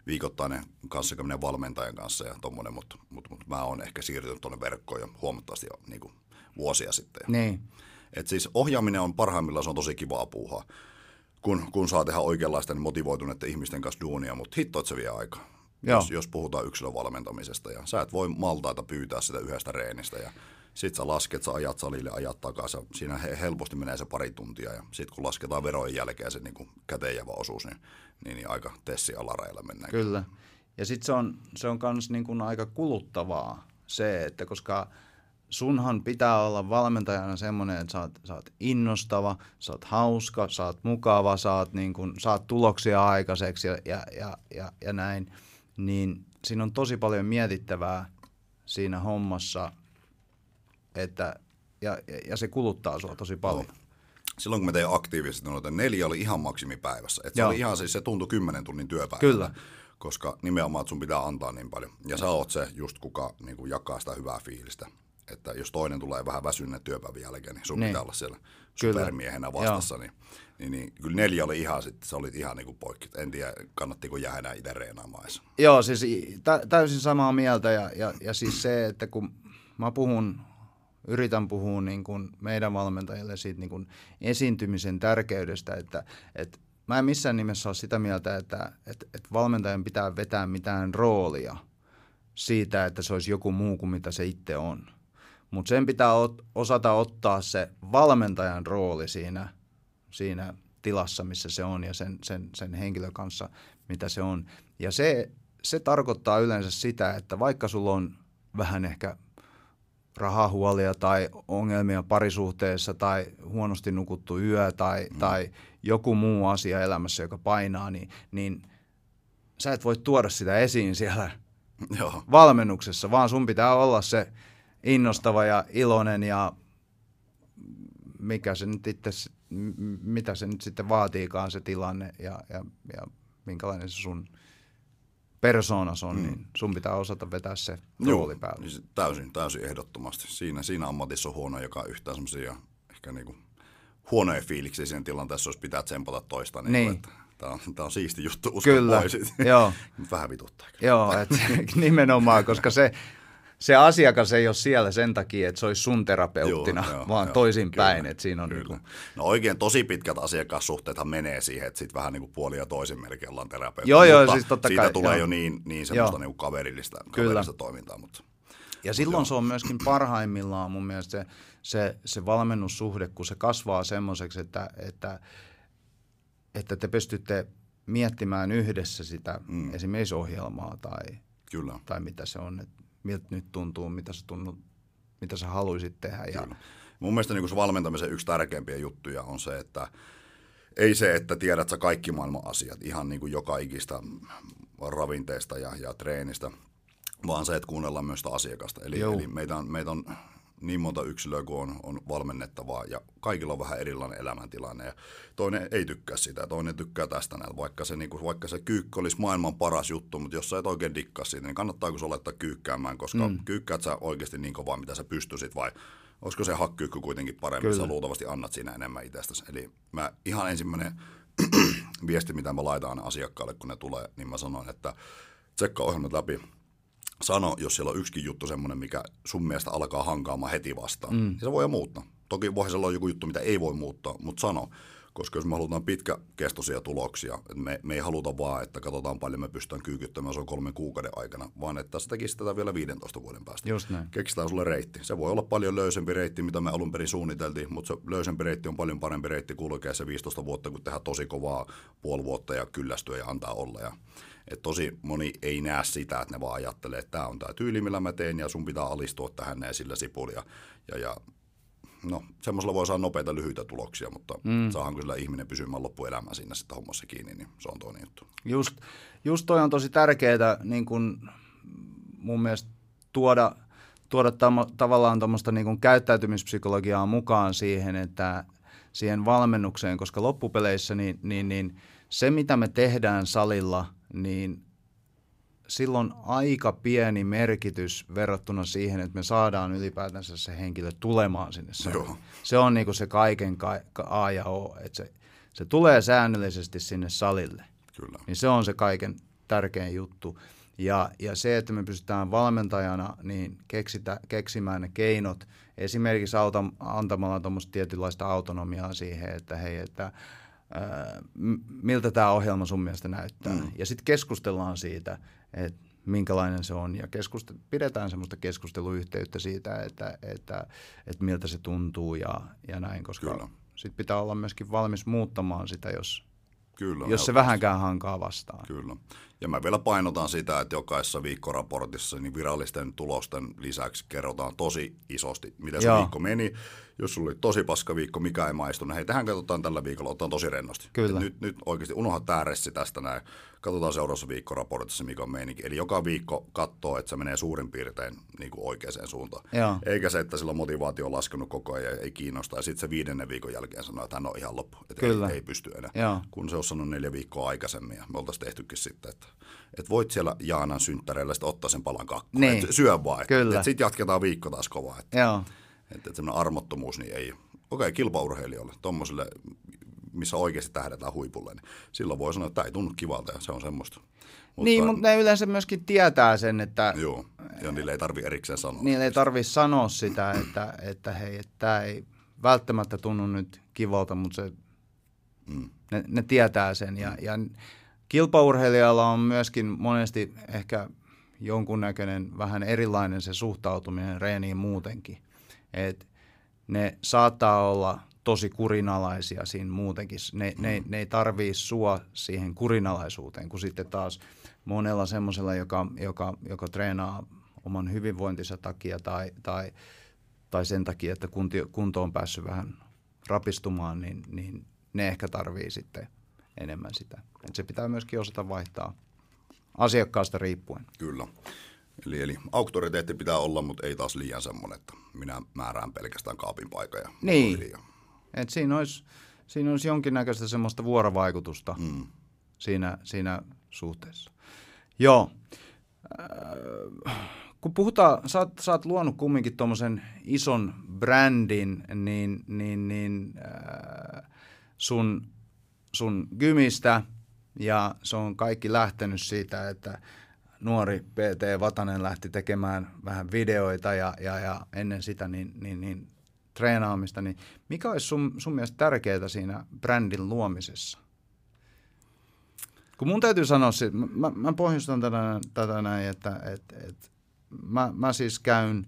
Speaker 2: viikoittainen kanssakäyminen valmentajan kanssa ja tommonen, mutta, mutta, mutta mä oon ehkä siirtynyt tuonne verkkoon jo huomattavasti jo niin kuin vuosia sitten.
Speaker 1: Niin.
Speaker 2: Et siis ohjaaminen on parhaimmillaan, se on tosi kivaa puuhaa, kun, kun saa tehdä oikeanlaista niin motivoituneiden ihmisten kanssa duunia, mutta hitto, että se vie aikaa jos, jos puhutaan yksilövalmentamisesta. Ja sä et voi maltaita pyytää sitä yhdestä reenistä. Ja sit sä lasket, sä ajat salille, ajat takaisin. Siinä helposti menee se pari tuntia. Ja sit kun lasketaan verojen jälkeen se niin käteenjävä osuus, niin, niin, niin aika tessi alareilla mennään.
Speaker 1: Kyllä. Ja sitten se on, se on kans niin kuin aika kuluttavaa se, että koska sunhan pitää olla valmentajana semmoinen, että sä oot, sä oot innostava, sä oot hauska, sä oot mukava, sä oot, niin kuin, saat tuloksia aikaiseksi ja, ja, ja, ja, ja näin niin siinä on tosi paljon mietittävää siinä hommassa, että, ja, ja se kuluttaa sua tosi paljon. No.
Speaker 2: Silloin kun me tein aktiivisesti noita, neljä oli ihan maksimipäivässä. Et se oli ihan siis, se tuntui kymmenen tunnin työpäivä.
Speaker 1: Kyllä.
Speaker 2: Koska nimenomaan, että sun pitää antaa niin paljon. Ja sä oot se just kuka niin kuin jakaa sitä hyvää fiilistä. että jos toinen tulee vähän väsyneen työpäivän jälkeen, niin sun
Speaker 1: Niin.
Speaker 2: pitää olla siellä supermiehenä vastassa. Niin, niin, niin, kyllä neljä oli ihan sitten, se oli ihan niin kuin poikki. En tiedä, kannattiko jäädä enää itse reenaamaan.
Speaker 1: Joo, siis tä- täysin samaa mieltä ja, ja, ja siis se, että kun mä puhun, yritän puhua niin kuin meidän valmentajille siitä niin kuin esiintymisen tärkeydestä, että, että mä en missään nimessä ole sitä mieltä, että, että, että valmentajan pitää vetää mitään roolia siitä, että se olisi joku muu kuin mitä se itse on. Mutta sen pitää ot, osata ottaa se valmentajan rooli siinä, siinä tilassa, missä se on ja sen, sen, sen henkilön kanssa, mitä se on. Ja se, se tarkoittaa yleensä sitä, että vaikka sulla on vähän ehkä rahahuolia tai ongelmia parisuhteessa tai huonosti nukuttu yö tai, mm. tai joku muu asia elämässä, joka painaa, niin, niin sä et voi tuoda sitä esiin siellä
Speaker 2: Joo,
Speaker 1: valmennuksessa, vaan sun pitää olla se innostava ja iloinen ja mikä se nyt itse, mitä se nyt sitten vaatiikaan se tilanne ja, ja, ja minkälainen se sun persoonas on, mm. niin sun pitää osata vetää se rooli päälle.
Speaker 2: niin täysin, täysin ehdottomasti. Siinä, siinä ammatissa on huono, joka yhtään semmoisia ehkä niinku huonoja fiiliksiä siinä tilanteessa, jos pitää tsempata toista. Niin.
Speaker 1: Niin.
Speaker 2: Että Tämä on, tää on siisti juttu, uskon
Speaker 1: Kyllä,
Speaker 2: pois.
Speaker 1: joo.
Speaker 2: Vähän vituttaa. kyllä.
Speaker 1: Joo, et, nimenomaan, koska se, se asiakas ei ole siellä sen takia, että se olisi sun terapeuttina,
Speaker 2: Joo, joo,
Speaker 1: vaan
Speaker 2: joo,
Speaker 1: toisinpäin.
Speaker 2: kyllä,
Speaker 1: Että siinä on
Speaker 2: Kyllä.
Speaker 1: niinku,
Speaker 2: No oikein tosi pitkät asiakassuhteethan menee siihen, että sitten vähän niin kuin puoli ja toisin melkein ollaan terapeutti.
Speaker 1: Joo, joo, siis totta
Speaker 2: siitä
Speaker 1: kai,
Speaker 2: tulee
Speaker 1: joo.
Speaker 2: jo niin, niin semmoista
Speaker 1: Joo.
Speaker 2: niin kuin kaverillista,
Speaker 1: Kyllä.
Speaker 2: kaverillista toimintaa. Mutta
Speaker 1: Ja silloin se on myöskin parhaimmillaan mun mielestä se, se, se valmennussuhde, kun se kasvaa semmoiseksi, että, että, että te pystytte miettimään yhdessä sitä mm. esimerkiksi ohjelmaa tai,
Speaker 2: kyllä.
Speaker 1: tai mitä se on, että miltä nyt tuntuu, mitä sä, tunnut, mitä sä haluaisit tehdä. Ja,
Speaker 2: Kyllä. Mun mielestä niin se valmentamisen yksi tärkeimpiä juttuja on se, että ei se, että tiedät sä kaikki maailman asiat, ihan niin kuin joka ikistä ravinteesta ja, ja treenistä, vaan se, että kuunnellaan myös sitä asiakasta. Eli, eli meitä, on, meitä on niin monta yksilöä kuin on, on valmennettavaa ja kaikilla on vähän erilainen elämäntilanne ja toinen ei tykkää sitä, toinen tykkää tästä näin. Vaikka se, niin kuin, vaikka se kyykkä olisi maailman paras juttu, mutta jos sä et oikein dikkaa siitä, niin kannattaako se laittaa kyykkäämään, koska mm. kyykkäät sä oikeasti niin kovaa, mitä sä pystyisit vai olisiko se hakkyykky kuitenkin parempi,
Speaker 1: Kyllä.
Speaker 2: sä luultavasti annat siinä enemmän itsestäsi. Eli mä ihan ensimmäinen viesti, mitä mä laitan asiakkaalle, kun ne tulee, niin mä sanon, että tsekkaa ohjelmat läpi, sano, jos siellä on yksikin juttu semmoinen, mikä sun mielestä alkaa hankaamaan heti vastaan. Mm. Ja se voi jo muuttaa. Toki voi siellä olla joku juttu, mitä ei voi muuttaa, mutta sano. Koska jos me halutaan pitkäkestoisia tuloksia, että me, me ei haluta vaan, että katsotaan paljon me pystytään kyykyttämään se on kolmen kuukauden aikana, vaan että sä tekisit tätä vielä 15 vuoden päästä.
Speaker 1: Just näin.
Speaker 2: Keksitään sulle reitti. Se voi olla paljon löysempi reitti, mitä me alun perin suunniteltiin, mutta se löysempi reitti on paljon parempi reitti kulkea se 15 vuotta, kun tehdä tosi kovaa puoli vuotta ja kyllästyä ja antaa olla. Ja, et tosi moni ei näe sitä, että ne vaan ajattelee, että tämä on tämä tyyli, millä mä teen ja sun pitää alistua tähän näin sillä sipulia. Ja, ja no, semmoisella voi saada nopeita lyhyitä tuloksia, mutta mm. saahan kyllä ihminen pysymään loppuelämään siinä sitten hommassa kiinni, niin se on toinen juttu.
Speaker 1: Just, just toi on tosi tärkeää niin kun mun mielestä tuoda, tuoda tam- tavallaan tuommoista niin käyttäytymispsykologiaa mukaan siihen, että siihen valmennukseen, koska loppupeleissä niin, niin, niin se, mitä me tehdään salilla, niin silloin aika pieni merkitys verrattuna siihen, että me saadaan ylipäätänsä se henkilö tulemaan sinne salille.
Speaker 2: Joo.
Speaker 1: Se on niin kuin se kaiken ka- ka- A ja O, että se, se tulee säännöllisesti sinne salille
Speaker 2: Kyllä.
Speaker 1: niin se on se kaiken tärkein juttu. Ja, ja se, että me pystytään valmentajana niin keksitä, keksimään ne keinot, esimerkiksi auta, antamalla tuommoista tietynlaista autonomiaa siihen, että hei, että miltä tämä ohjelma sun mielestä näyttää. Mm. Ja sitten keskustellaan siitä, että minkälainen se on, ja keskust- pidetään semmoista keskusteluyhteyttä siitä, että, että, että miltä se tuntuu ja, ja näin, koska sitten pitää olla myöskin valmis muuttamaan sitä, jos,
Speaker 2: Kyllä.
Speaker 1: jos se vähänkään hankaa vastaan.
Speaker 2: Kyllä. Ja mä vielä painotan sitä, että jokaisessa viikkoraportissa niin virallisten tulosten lisäksi kerrotaan tosi isosti, miten se
Speaker 1: Joo.
Speaker 2: viikko meni. Jos sulla oli tosi paska viikko, mikä ei maistunut, niin hei, tähän katsotaan tällä viikolla, otetaan tosi rennosti.
Speaker 1: Kyllä.
Speaker 2: Et Nyt, nyt oikeasti unohda tämä ressi tästä näin. Katsotaan seuraavassa viikkoraportissa, mikä on meininki. Eli joka viikko katsoo, että se menee suurin piirtein niin kuin oikeaan suuntaan.
Speaker 1: Joo.
Speaker 2: Eikä se, että sillä motivaatio on laskenut koko ajan ja ei kiinnosta. Ja sitten se viidennen viikon jälkeen sanoo, että hän on ihan loppu. Että
Speaker 1: Kyllä.
Speaker 2: ei, ei pysty enää
Speaker 1: Joo.
Speaker 2: kun se on sanonut neljä viikkoa aikaisemmin ja me oltaisiin tehtykin sitten, että, että voit siellä Jaanan synttäreillä sitten ottaa sen palan kakkua.
Speaker 1: Niin.
Speaker 2: Et syö vaan.
Speaker 1: Kyllä.
Speaker 2: Sitten jatketaan viikko taas kovaa. Että että, että semmoinen armottomuus niin ei, okei, okay, kilpaurheilijoille, tuommoiselle, missä oikeasti tähdetään huipulle, niin silloin voi sanoa, että tämä ei tunnu kivalta ja se on semmoista.
Speaker 1: Mutta, niin, mutta ne yleensä myöskin tietää sen, että
Speaker 2: Joo, ja niille ei tarvi erikseen sanoa.
Speaker 1: niille ei tarvitse sanoa sitä, että, että hei, että tämä ei välttämättä tunnu nyt kivalta, mutta se, mm. ne, ne tietää sen. Ja, ja kilpaurheilijalla on myöskin monesti ehkä jonkunnäköinen vähän erilainen se suhtautuminen reeniin muutenkin. Et ne saattaa olla tosi kurinalaisia siinä muutenkin. Ne, ne, ne ei tarvii sua siihen kurinalaisuuteen, kun sitten taas monella semmoisella, joka, joka, joka treenaa oman hyvinvointinsa takia tai, tai, tai sen takia, että kunti, kunto on päässyt vähän rapistumaan, niin, niin ne ehkä tarvii sitten enemmän sitä. Et se pitää myöskin osata vaihtaa asiakkaasta riippuen.
Speaker 2: Kyllä. Eli, eli auktoriteetti pitää olla, mutta ei taas liian semmoinen, että minä määrään pelkästään kaapin paikan. Ja
Speaker 1: niin. Et siinä, olisi, siinä olisi jonkinnäköistä semmoista vuorovaikutusta mm. siinä, siinä suhteessa. Joo. Äh, kun puhutaan, sä oot, sä oot luonut kumminkin tuommoisen ison brändin, niin, niin, niin äh, sun, sun gymistä, ja se on kaikki lähtenyt siitä, että nuori PT Vatanen lähti tekemään vähän videoita ja, ja, ja ennen sitä niin, niin, niin treenaamista, niin mikä olisi sun, sun mielestä tärkeää siinä brändin luomisessa? Kun mun täytyy sanoa, mä, mä pohjustan tätä, tätä näin, että et, et, mä, mä siis käyn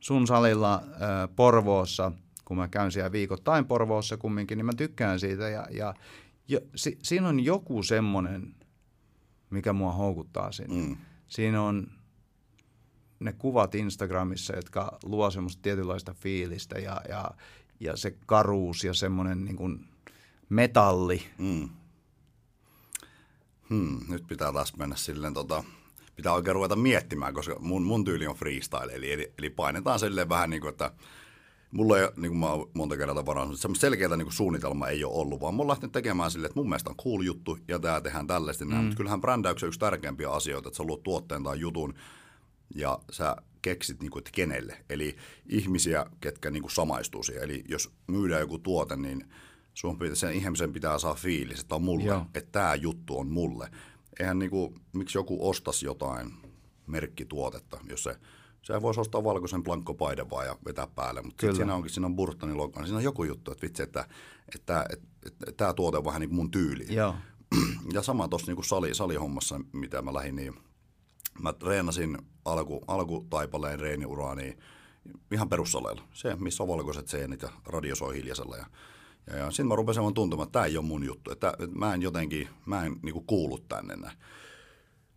Speaker 1: sun salilla äh, Porvoossa, kun mä käyn siellä viikoittain Porvoossa kumminkin, niin mä tykkään siitä ja, ja, ja si, siinä on joku semmoinen, mikä mua houkuttaa sinne. Mm. Siinä on ne kuvat Instagramissa, jotka luo semmoista tietynlaista fiilistä ja, ja, ja se karuus ja semmoinen niin kuin metalli. Mm.
Speaker 2: Hmm, nyt pitää taas mennä silleen, tota, pitää oikein ruveta miettimään, koska mun, mun tyyli on freestyle, eli, eli, eli painetaan silleen vähän niin kuin, että mulla ei, niin kuin mä oon monta kertaa varannut, semmoista selkeää niin suunnitelmaa ei ole ollut, vaan mä oon lähtenyt tekemään silleen, että mun mielestä on cool juttu ja tää tehdään tällaista. Mm. Mutta kyllähän brändäyksen yksi tärkeimpiä asioita, että sä luot tuotteen tai jutun ja sä keksit, niin kuin, että kenelle. Eli ihmisiä, ketkä niin kuin samaistuu siihen. Eli jos myydään joku tuote, niin sun pitää, sen ihmisen pitää saa fiilis, että on mulle, Joo. että tämä juttu on mulle. Eihän niin kuin, miksi joku ostaisi jotain merkkituotetta, jos se se voisi ostaa valkoisen blankkopaiden vaan ja vetää päälle, mutta sitten siinä onkin, siinä on Burtonin logo, niin siinä on joku juttu, että vitsi, että, että, että, että, että tämä tuote on vähän niin kuin mun tyyli.
Speaker 1: Joo.
Speaker 2: Ja sama tuossa niin sali, salihommassa, mitä mä lähdin, niin mä treenasin alku, alkutaipaleen reeniuraa niin ihan perussaleilla. Se, missä on valkoiset seenit ja radio soi hiljaisella. Ja, ja, ja sitten mä rupesin vaan tuntumaan, että tämä ei ole mun juttu. Että, että mä en jotenkin, mä en niin kuulu tänne näin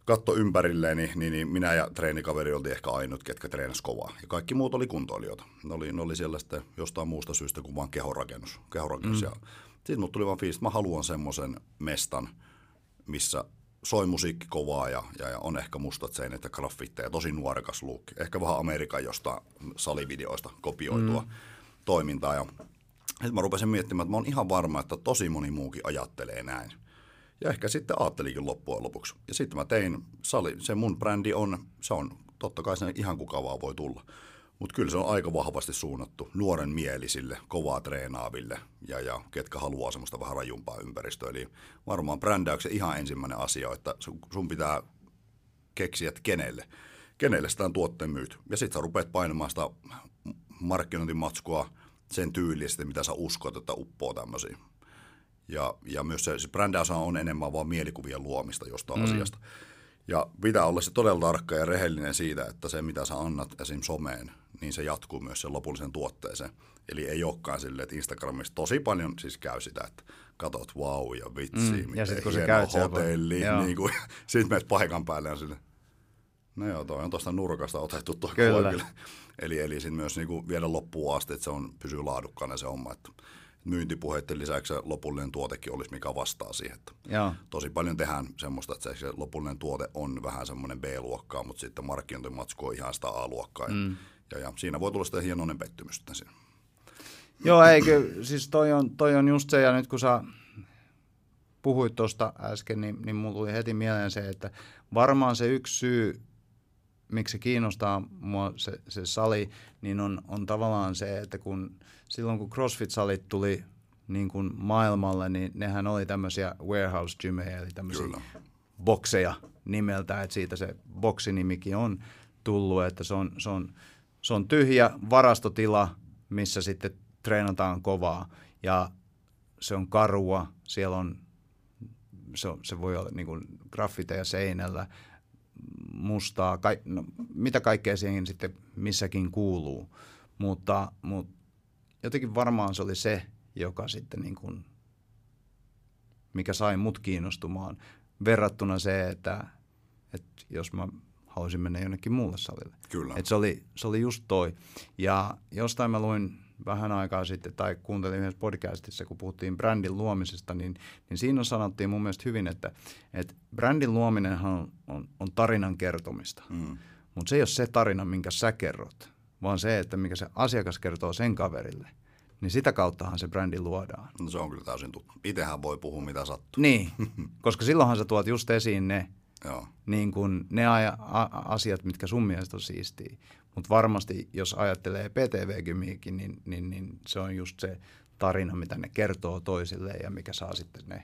Speaker 2: katto ympärilleen, niin, niin, niin minä ja treenikaveri oltiin ehkä ainut, ketkä treenasi kovaa. Ja kaikki muut oli kuntoilijoita. Ne oli, ne oli siellä sitten jostain muusta syystä kuin vaan kehorakennus. kehorakennus. Mm. sitten mut tuli vaan fiilis, että mä haluan semmoisen mestan, missä soi musiikki kovaa ja, ja, ja on ehkä mustat seinät ja graffitteja, tosi nuorekas look. Ehkä vähän Amerikan jostain salivideoista kopioitua mm. toimintaa. Ja sitten mä rupesin miettimään, että mä oon ihan varma, että tosi moni muukin ajattelee näin. Ja ehkä sitten ajattelikin loppujen lopuksi. Ja sitten mä tein, sali, se mun brändi on, se on totta kai se ihan kuka vaan voi tulla. Mutta kyllä se on aika vahvasti suunnattu nuoren mielisille, kovaa treenaaville ja, ja ketkä haluaa semmoista vähän rajumpaa ympäristöä. Eli varmaan brändäyksen ihan ensimmäinen asia, että sun pitää keksiä, että kenelle, kenelle sitä tuotteen myyt. Ja sitten sä rupeat painamaan sitä markkinointimatskua sen tyylistä, mitä sä uskot, että uppoo tämmöisiin. Ja, ja myös se, se brändäys on enemmän vaan mielikuvien luomista jostain mm. asiasta. Ja pitää olla se todella tarkka ja rehellinen siitä, että se mitä sä annat esim. someen, niin se jatkuu myös sen lopullisen tuotteeseen. Eli ei olekaan silleen, että Instagramissa tosi paljon siis käy sitä, että katot wow ja vitsi, mm,
Speaker 1: ja sit, kun se käy
Speaker 2: hotelli, niin kuin, sit menet paikan päälle ja sille, no joo, toi on tuosta nurkasta otettu tuo kyllä. Eli, eli sitten myös niin kuin viedä loppuun asti, että se on, pysyy laadukkaana se homma. Että myyntipuheiden lisäksi lopullinen tuotekin olisi, mikä vastaa siihen. Joo. Tosi paljon tehdään semmoista, että se lopullinen tuote on vähän semmoinen B-luokkaa, mutta sitten markkinointimatsku on ihan sitä A-luokkaa. Mm. Ja, ja, siinä voi tulla sitten hienoinen pettymys siinä.
Speaker 1: Joo, eikö, siis toi on, toi on just se, ja nyt kun sä puhuit tuosta äsken, niin, niin mulla tuli heti mieleen se, että varmaan se yksi syy, miksi se kiinnostaa mua se, se sali, niin on, on tavallaan se, että kun silloin kun CrossFit-salit tuli niin kuin maailmalle, niin nehän oli tämmöisiä warehouse gymejä, eli tämmöisiä Kyllä. bokseja nimeltä, että siitä se boksinimikin on tullut, että se on, se on, se on tyhjä varastotila, missä sitten treenataan kovaa ja se on karua, siellä on, se, se voi olla niin kuin graffiteja seinällä, mustaa, ka, no, mitä kaikkea siihen sitten missäkin kuuluu, mutta, mutta jotenkin varmaan se oli se, joka sitten niin kuin, mikä sai mut kiinnostumaan verrattuna se, että, että jos mä haluaisin mennä jonnekin muulle salille.
Speaker 2: Kyllä.
Speaker 1: Että se, oli, se oli just toi. Ja jostain mä luin vähän aikaa sitten, tai kuuntelin yhdessä podcastissa, kun puhuttiin brändin luomisesta, niin, niin siinä sanottiin mun mielestä hyvin, että, että brändin luominenhan on, on, on tarinan kertomista. Mm. Mutta se ei ole se tarina, minkä sä kerrot, vaan se, että mikä se asiakas kertoo sen kaverille – niin sitä kauttahan se brändi luodaan.
Speaker 2: No se on kyllä täysin tuttu. Itsehän voi puhua mitä sattuu.
Speaker 1: Niin, koska silloinhan sä tuot just esiin ne, Joo. Niin kuin ne a- a- asiat, mitkä sun mielestä on siistiä. Mutta varmasti, jos ajattelee PTV-gymiikin, niin, niin, niin se on just se tarina, mitä ne kertoo toisille ja mikä saa sitten ne,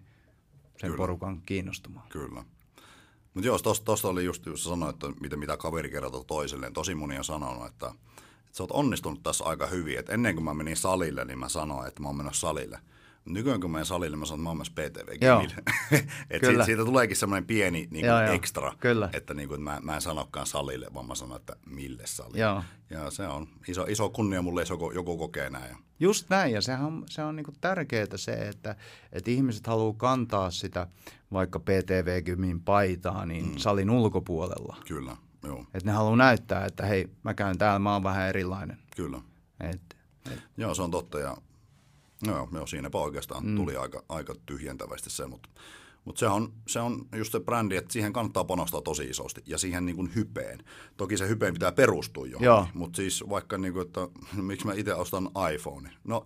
Speaker 1: sen kyllä. porukan kiinnostumaan.
Speaker 2: Kyllä. Mutta joo, tuosta oli just, jos sanoit, että mitä, mitä kaveri kertoo toisilleen. Tosi moni on sanonut, että – sä oot onnistunut tässä aika hyvin. Et ennen kuin mä menin salille, niin mä sanoin, että mä oon menossa salille. Nykyään kun menen salille, mä sanon, että mä oon myös ptv Et siitä, siitä, tuleekin semmoinen pieni niin kuin joo, ekstra,
Speaker 1: Kyllä.
Speaker 2: että, niin kuin, mä, mä en sanokaan salille, vaan mä sanon, että mille salille. Joo. Ja se on iso, iso kunnia mulle, jos joku, joku kokee näin.
Speaker 1: Just näin, ja sehän on, se on niin tärkeää se, että, että ihmiset haluaa kantaa sitä vaikka PTV-gymin paitaa niin mm. salin ulkopuolella.
Speaker 2: Kyllä. Joo.
Speaker 1: Että ne haluaa näyttää, että hei, mä käyn täällä, mä oon vähän erilainen.
Speaker 2: Kyllä.
Speaker 1: Et,
Speaker 2: et. Joo, se on totta ja joo, joo siinäpä oikeastaan mm. tuli aika, aika tyhjentävästi se, mutta mutta se on, se on just se brändi, että siihen kannattaa panostaa tosi isosti ja siihen niin kuin hypeen. Toki se hypeen pitää perustua johonkin, mutta siis vaikka, niin kuin, että miksi mä itse ostan iPhone. No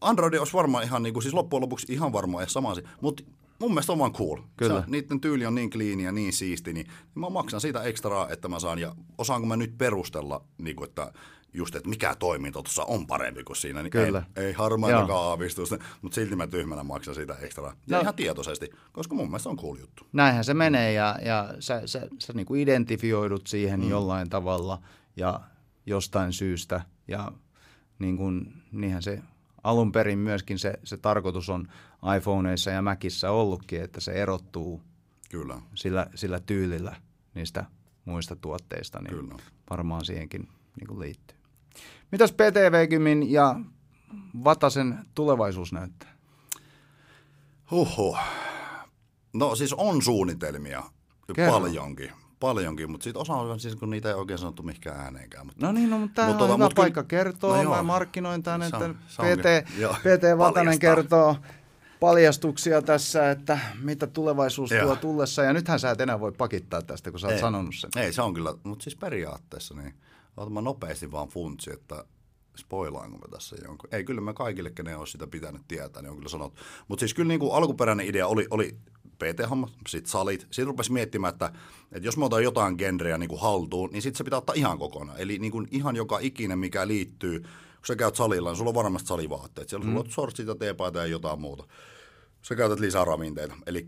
Speaker 2: Android olisi varmaan ihan, niin kuin, siis loppujen lopuksi ihan varmaan sama asia, mutta mun mielestä on vaan cool. Kyllä. Se, niiden tyyli on niin clean ja niin siisti, niin, niin mä maksan siitä ekstraa, että mä saan, ja osaanko mä nyt perustella, niin kuin, että just, että mikä toiminto tuossa on parempi kuin siinä, niin Kyllä. ei, ei harmaitakaan aavistusta, mutta silti mä tyhmänä maksan sitä ekstraa. Ja no. ihan tietoisesti, koska mun mielestä on cool juttu.
Speaker 1: Näinhän se menee ja, ja sä, sä, sä niin kuin identifioidut siihen mm. jollain tavalla ja jostain syystä ja niin kuin, niinhän se alun perin myöskin se, se tarkoitus on iPhoneissa ja Macissa ollutkin, että se erottuu
Speaker 2: Kyllä.
Speaker 1: Sillä, sillä tyylillä niistä muista tuotteista, niin Kyllä. varmaan siihenkin niin kuin liittyy. Mitäs PTV-kymin ja Vatasen tulevaisuus näyttää?
Speaker 2: Huhhuh. No siis on suunnitelmia Kerro. paljonkin paljonkin, mutta sitten osa on siis, kun niitä ei oikein sanottu mihinkään ääneenkään. Mutta,
Speaker 1: no niin, no, mutta tämä on tota, hyvä mut paikka kertoa. No mä markkinoin tämän, että PT, PT Vatanen kertoo paljastuksia tässä, että mitä tulevaisuus joo. tuo tullessa. Ja nythän sä et enää voi pakittaa tästä, kun sä oot
Speaker 2: ei,
Speaker 1: sanonut sen.
Speaker 2: Ei, se on kyllä, mutta siis periaatteessa niin mä nopeasti vaan funtsi, että spoilaanko mä tässä jonkun. Ei, kyllä mä kaikille, kenen olisi sitä pitänyt tietää, niin on kyllä sanottu. Mutta siis kyllä niin kuin alkuperäinen idea oli, oli PT-homma, sitten salit. Sitten rupesi miettimään, että, että jos me otan jotain genreä niin kuin haltuun, niin sitten se pitää ottaa ihan kokonaan. Eli niin kuin ihan joka ikinen, mikä liittyy, kun sä käyt salilla, niin sulla on varmasti salivaatteet. Siellä mm. sulla on sortsit ja teepaita ja jotain muuta. Sä käytät lisää ravinteita. Eli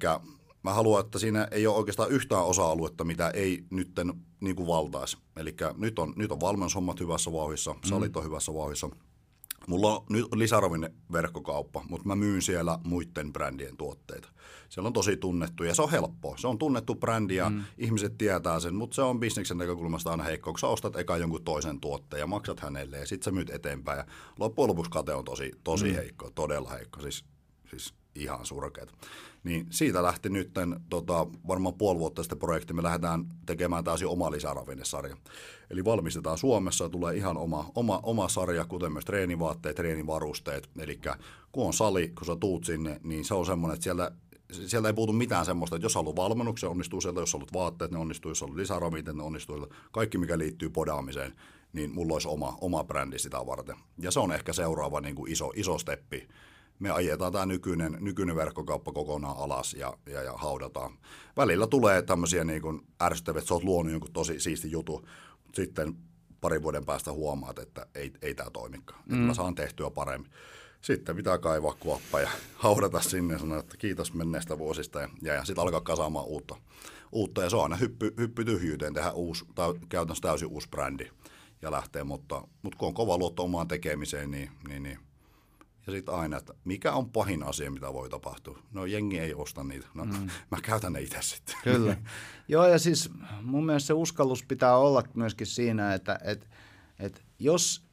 Speaker 2: mä haluan, että siinä ei ole oikeastaan yhtään osa-aluetta, mitä ei nytten niin kuin valtaisi. Eli nyt on, nyt on valmennushommat hyvässä vauhissa, salit on hyvässä vauhissa – Mulla on nyt lisäravinen verkkokauppa, mutta mä myyn siellä muiden brändien tuotteita. Siellä on tosi tunnettu ja se on helppoa. Se on tunnettu brändi ja mm. ihmiset tietää sen, mutta se on bisneksen näkökulmasta aina heikko, kun sä ostat eka jonkun toisen tuotteen ja maksat hänelle ja sitten sä myyt eteenpäin. Ja loppujen lopuksi kate on tosi, tosi mm. heikko, todella heikko, siis, siis ihan surkeet. Niin siitä lähti nyt tota, varmaan puoli vuotta sitten projekti. Me lähdetään tekemään täysin oma lisäravinnesarja. Eli valmistetaan Suomessa, tulee ihan oma, oma, oma sarja, kuten myös treenivaatteet, treenivarusteet. Eli kun on sali, kun sä tuut sinne, niin se on semmoinen, että siellä sieltä ei puutu mitään semmoista, että jos haluat valmennuksen, onnistuu sieltä, jos haluat vaatteet, ne onnistuu, jos haluat lisäravinteet, ne onnistuu, kaikki mikä liittyy podaamiseen, niin mulla olisi oma, oma brändi sitä varten. Ja se on ehkä seuraava niin kuin iso, iso steppi, me ajetaan tämä nykyinen, nykyinen verkkokauppa kokonaan alas ja, ja, ja haudataan. Välillä tulee tämmöisiä niin kuin ärsyttäviä, että sä oot luonut jonkun tosi siisti jutu, mutta sitten parin vuoden päästä huomaat, että ei, ei tämä toimikaan. Mm. Että mä saan tehtyä paremmin. Sitten pitää kaivaa kuoppa ja haudata sinne ja sanoa, että kiitos menneestä vuosista ja, ja, ja sitten alkaa kasaamaan uutta, uutta. Ja se on aina hyppy, hyppy tyhjyyteen, tehdä uusi, tai käytännössä täysin uusi brändi ja lähtee, mutta, mutta kun on kova luotto omaan tekemiseen, niin, niin, niin ja sitten aina, että mikä on pahin asia, mitä voi tapahtua? No jengi ei osta niitä. No, mm. mä käytän ne itse sitten.
Speaker 1: Kyllä. Joo, ja siis mun mielestä se uskallus pitää olla myöskin siinä, että, että, että jos,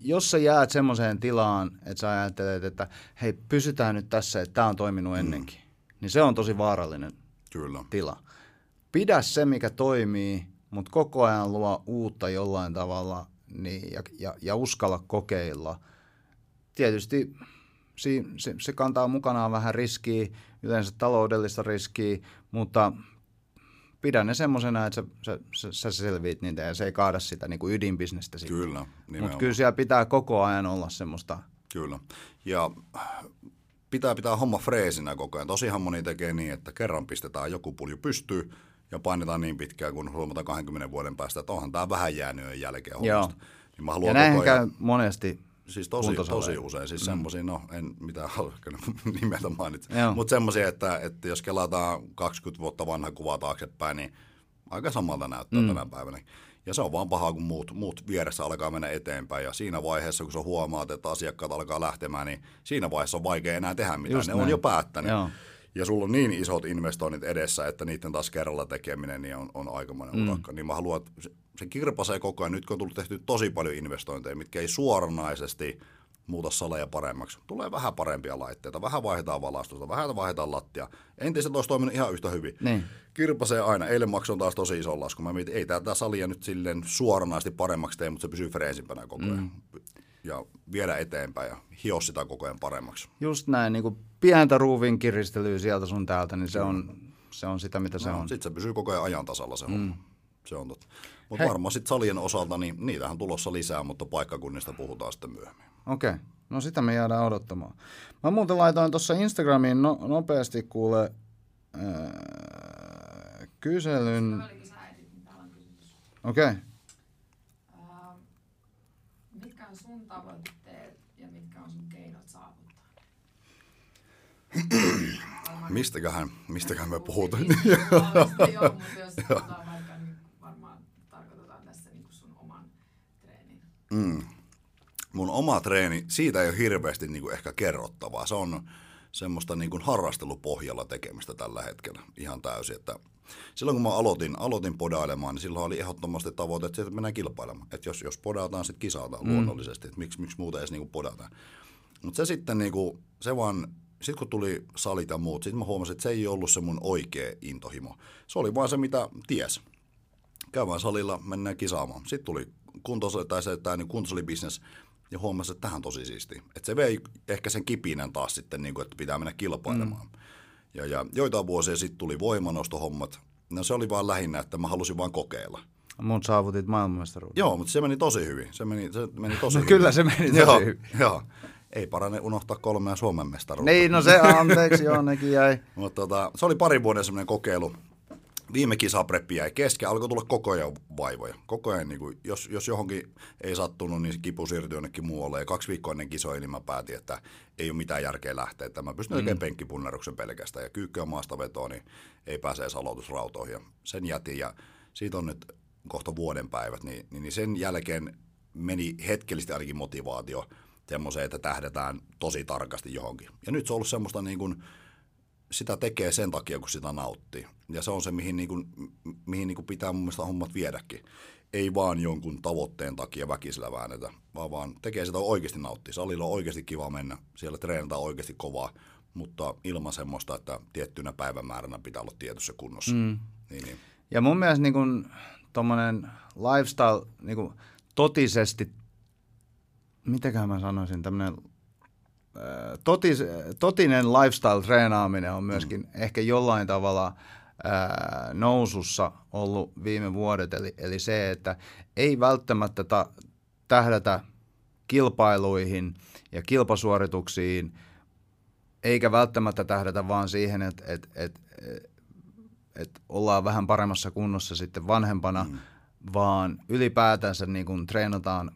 Speaker 1: jos sä jäät semmoiseen tilaan, että sä ajattelet, että hei, pysytään nyt tässä, että tämä on toiminut mm. ennenkin, mm. niin se on tosi vaarallinen
Speaker 2: Kyllä.
Speaker 1: tila. Pidä se, mikä toimii, mutta koko ajan luo uutta jollain tavalla niin, ja, ja, ja uskalla kokeilla – tietysti se, se, se kantaa mukanaan vähän riskiä, yleensä taloudellista riskiä, mutta pidä ne semmoisena, että sä, sä, sä selviit niitä ja se ei kaada sitä niin kuin ydinbisnestä.
Speaker 2: Sitten. Kyllä.
Speaker 1: Mutta kyllä siellä pitää koko ajan olla semmoista.
Speaker 2: Kyllä. Ja pitää pitää homma freesinä koko ajan. Tosihan moni tekee niin, että kerran pistetään joku pulju pystyy ja painetaan niin pitkään, kun huomataan 20 vuoden päästä, että onhan tämä vähän jäänyt jälkeen hommasta. Joo.
Speaker 1: Niin mä ja näinhän käy monesti
Speaker 2: Siis tosi, tosi usein, siis mm. semmoisia, no en mitään halua nimeltä mainita, mutta semmoisia, että, että jos kelataan 20 vuotta vanha kuva taaksepäin, niin aika samalta näyttää mm. tänä päivänä. Ja se on vaan paha, kun muut, muut vieressä alkaa mennä eteenpäin. Ja siinä vaiheessa, kun sä huomaat, että asiakkaat alkaa lähtemään, niin siinä vaiheessa on vaikea enää tehdä mitään. Just ne näin. on jo päättänyt. Joo. Ja sulla on niin isot investoinnit edessä, että niiden taas kerralla tekeminen niin on, on aikamoinen mm. urakka. Niin mä haluan, että se kirpasee koko ajan. Nyt kun on tullut tehty tosi paljon investointeja, mitkä ei suoranaisesti muuta saleja paremmaksi. Tulee vähän parempia laitteita, vähän vaihdetaan valastusta, vähän vaihdetaan lattia. Entiset olisi toiminut ihan yhtä hyvin. Niin. Kirpasee aina. Eilen maksoin taas tosi ison lasku. Mä mietin, ei tätä salia nyt silleen suoranaisesti paremmaksi tee, mutta se pysyy freesimpänä koko ajan. Mm. Ja viedä eteenpäin ja hio sitä koko ajan paremmaksi.
Speaker 1: Just näin, niin kuin pientä ruuvin kiristelyä sieltä sun täältä, niin se on, se on sitä, mitä se no, on.
Speaker 2: Sitten se pysyy koko ajan ajan tasalla se mm. Se on totta. Mutta varmaan sitten salien osalta, niin niitähän tulossa lisää, mutta paikkakunnista puhutaan sitten myöhemmin.
Speaker 1: Okei, okay. no sitä me jäädään odottamaan. Mä muuten laitoin tuossa Instagramiin no, nopeasti kuule ää, kyselyn. Okei. Okay.
Speaker 3: mitkä on sun tavoitteet ja mitkä on sun keinot saavuttaa?
Speaker 2: mistäköhän, mistäköhän me puhutaan?
Speaker 3: Joo, mutta jos puhutaan
Speaker 2: Mm. Mun oma treeni, siitä ei ole hirveästi niin kuin ehkä kerrottavaa. Se on semmoista niin kuin harrastelupohjalla tekemistä tällä hetkellä ihan täysin. Että silloin kun mä aloitin, aloitin podailemaan, niin silloin oli ehdottomasti tavoite, että mennään kilpailemaan. Että jos, jos podataan, sitten kisataan mm. luonnollisesti. Että miksi, miksi muuten edes niin kuin podataan. Mutta se sitten, niin kuin, se vaan, sitten kun tuli salit ja muut, sitten mä huomasin, että se ei ollut se mun oikea intohimo. Se oli vaan se, mitä ties. Käydään salilla, mennään kisaamaan. Sitten tuli kuntos, tai se, tämä niin kuntosalibisnes, ja huomasi, että tähän tosi siisti. Että se vei ehkä sen kipinän taas sitten, niin kuin, että pitää mennä kilpailemaan. Mm. Ja, ja joitain vuosia sitten tuli voimanostohommat. No se oli vaan lähinnä, että mä halusin vaan kokeilla.
Speaker 1: Mun saavutit maailmanmestaruuden.
Speaker 2: Joo, mutta se meni tosi hyvin. Se meni, se meni tosi
Speaker 1: no,
Speaker 2: hyvin.
Speaker 1: Kyllä se meni tosi
Speaker 2: joo,
Speaker 1: hyvin.
Speaker 2: Joo. Ei parane unohtaa kolmea Suomen mestaruutta.
Speaker 1: Niin, no se anteeksi, joo, nekin jäi.
Speaker 2: mutta tota, se oli pari vuoden semmoinen kokeilu viime kisapreppi jäi kesken, alkoi tulla koko ajan vaivoja. Koko ajan, niin kuin, jos, jos johonkin ei sattunut, niin se kipu siirtyi jonnekin muualle. Ja kaksi viikkoa ennen kisoja, niin mä päätin, että ei ole mitään järkeä lähteä. Että mä pystyn mm. tekemään penkkipunneruksen pelkästään. Ja kyykkyä maasta vetoa, niin ei pääse edes aloitusrautoihin. Ja sen jätin ja siitä on nyt kohta vuoden päivät. Niin, niin, niin sen jälkeen meni hetkellisesti ainakin motivaatio semmoiseen, että tähdetään tosi tarkasti johonkin. Ja nyt se on ollut semmoista niin kuin, sitä tekee sen takia, kun sitä nauttii. Ja se on se, mihin, niin kuin, mihin niin kuin pitää mun mielestä hommat viedäkin. Ei vaan jonkun tavoitteen takia väkisellä väännetä, vaan, vaan tekee sitä oikeasti nauttii. Salilla on oikeasti kiva mennä, siellä treenataan oikeasti kovaa, mutta ilman semmoista, että tiettynä päivämääränä pitää olla tietyssä kunnossa. Mm. Niin, niin.
Speaker 1: Ja mun mielestä niin kun, tommonen lifestyle niin kun, totisesti, mitäkään mä sanoisin, tämmöinen totis, totinen lifestyle-treenaaminen on myöskin mm. ehkä jollain tavalla ää, nousussa ollut viime vuodet. Eli, eli se, että ei välttämättä ta, tähdätä kilpailuihin ja kilpasuorituksiin, eikä välttämättä tähdätä vaan siihen, että et, et, et, et ollaan vähän paremmassa kunnossa sitten vanhempana, mm. vaan ylipäätänsä niin kun treenataan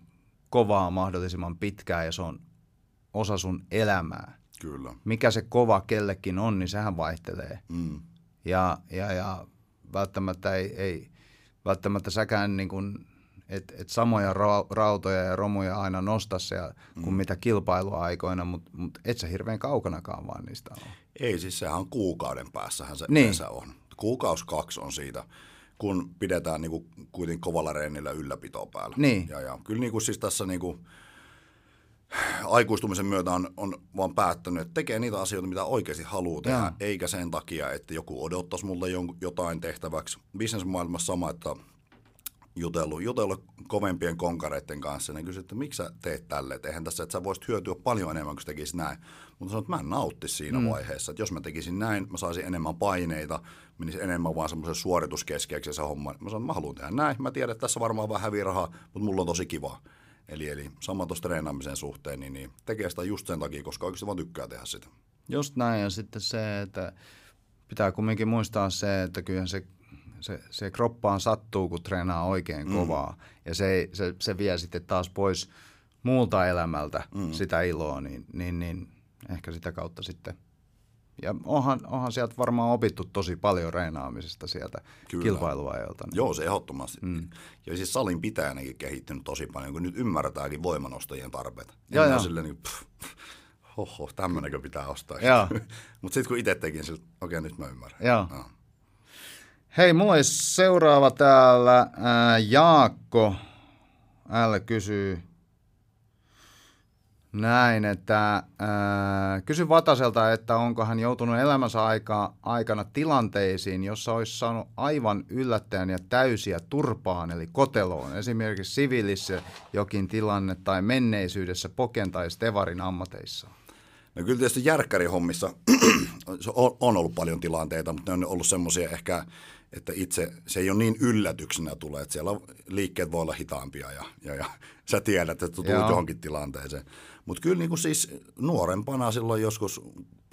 Speaker 1: kovaa mahdollisimman pitkään ja se on osa sun elämää.
Speaker 2: Kyllä.
Speaker 1: Mikä se kova kellekin on, niin sehän vaihtelee.
Speaker 2: Mm.
Speaker 1: Ja, ja, ja välttämättä ei, ei välttämättä säkään niin kuin, et, et samoja ra- rautoja ja romuja aina nosta se, kuin mm. mitä kilpailuaikoina, mutta mut et sä hirveän kaukanakaan vaan niistä ole.
Speaker 2: Ei, siis sehän on kuukauden päässähän se
Speaker 1: Niin.
Speaker 2: yleensä on. Kuukaus kaksi on siitä, kun pidetään niin kuin, kuitenkin kovalla reenillä ylläpitoa päällä.
Speaker 1: Niin.
Speaker 2: Ja, ja kyllä niin kuin, siis tässä niin kuin, aikuistumisen myötä on, on vaan päättänyt, että tekee niitä asioita, mitä oikeasti haluaa tehdä,
Speaker 1: Joo.
Speaker 2: eikä sen takia, että joku odottaisi mulle jotain tehtäväksi. Businessmaailmassa sama, että jutellut, jutellut kovempien konkareiden kanssa, niin kysyi, että miksi sä teet tälle, että eihän tässä, että sä voisit hyötyä paljon enemmän, kun tekisit näin. Mutta sanoin, että mä en nauttisi siinä mm. vaiheessa, että jos mä tekisin näin, mä saisin enemmän paineita, menisi enemmän vaan semmoisen suorituskeskeeksi se homma. Mä sanoin, että mä haluan tehdä näin, mä tiedän, että tässä varmaan vähän häviää rahaa, mutta mulla on tosi kiva. Eli, eli sama tuossa treenaamisen suhteen, niin, niin tekee sitä just sen takia, koska oikeasti vaan tykkää tehdä sitä.
Speaker 1: Just näin, ja sitten se, että pitää kumminkin muistaa se, että kyllä se, se, se kroppaan sattuu, kun treenaa oikein mm. kovaa. Ja se, se, se vie sitten taas pois muulta elämältä mm. sitä iloa, niin, niin, niin ehkä sitä kautta sitten. Ja onhan, onhan sieltä varmaan opittu tosi paljon reenaamisesta sieltä
Speaker 2: Kyllä.
Speaker 1: kilpailuajalta. Niin.
Speaker 2: Joo, se ehdottomasti. Mm. Ja siis salin pitäjänäkin kehittynyt tosi paljon, kun nyt ymmärretääkin voimanostajien tarpeet.
Speaker 1: Joo, joo.
Speaker 2: silleen niin, pff, hoho, tämmönenkö pitää ostaa.
Speaker 1: Joo.
Speaker 2: Mutta sitten kun itse tekin, okei okay, nyt mä ymmärrän.
Speaker 1: Joo.
Speaker 2: Joo.
Speaker 1: Hei, mulla olisi seuraava täällä. Ää, Jaakko L kysyy näin, että ää, kysy Vataselta, että onko hän joutunut elämänsä aika, aikana tilanteisiin, jossa olisi saanut aivan yllättäen ja täysiä turpaan, eli koteloon. Esimerkiksi siviilissä jokin tilanne tai menneisyydessä poken tai stevarin ammateissa.
Speaker 2: No kyllä tietysti järkkärihommissa on, ollut paljon tilanteita, mutta ne on ollut semmoisia ehkä, että itse se ei ole niin yllätyksenä tulee, että siellä liikkeet voi olla hitaampia ja, ja, ja sä tiedät, että tulet
Speaker 1: Joo.
Speaker 2: johonkin tilanteeseen. Mutta kyllä niin kuin siis nuorempana silloin joskus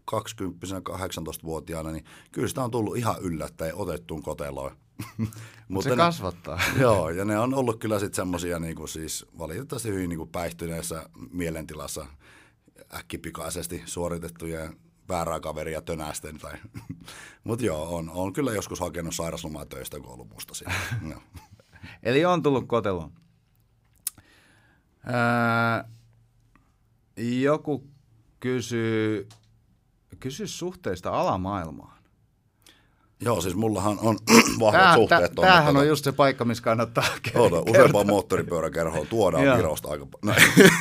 Speaker 2: 20 18-vuotiaana, niin kyllä sitä on tullut ihan yllättäen otettuun koteloon.
Speaker 1: Mutta se
Speaker 2: ne-
Speaker 1: kasvattaa.
Speaker 2: Joo, ja ne on ollut kyllä sitten semmoisia niin siis valitettavasti hyvin niin kuin päihtyneessä mielentilassa äkkipikaisesti suoritettuja väärää kaveria tönästen. Tai. Mutta joo, on, on, kyllä joskus hakenut sairaslomaa töistä, kun ollut musta siinä. Joo.
Speaker 1: Eli on tullut koteloon. Ää, joku kysyy, kysyy suhteista alamaailmaan.
Speaker 2: Joo, siis mullahan on vahvat
Speaker 1: Tää,
Speaker 2: suhteet. tuonne
Speaker 1: tämähän on just se paikka, missä kannattaa
Speaker 2: Oota,
Speaker 1: kertoa.
Speaker 2: useampaan moottoripyöräkerhoon tuodaan. Virosta aika paljon.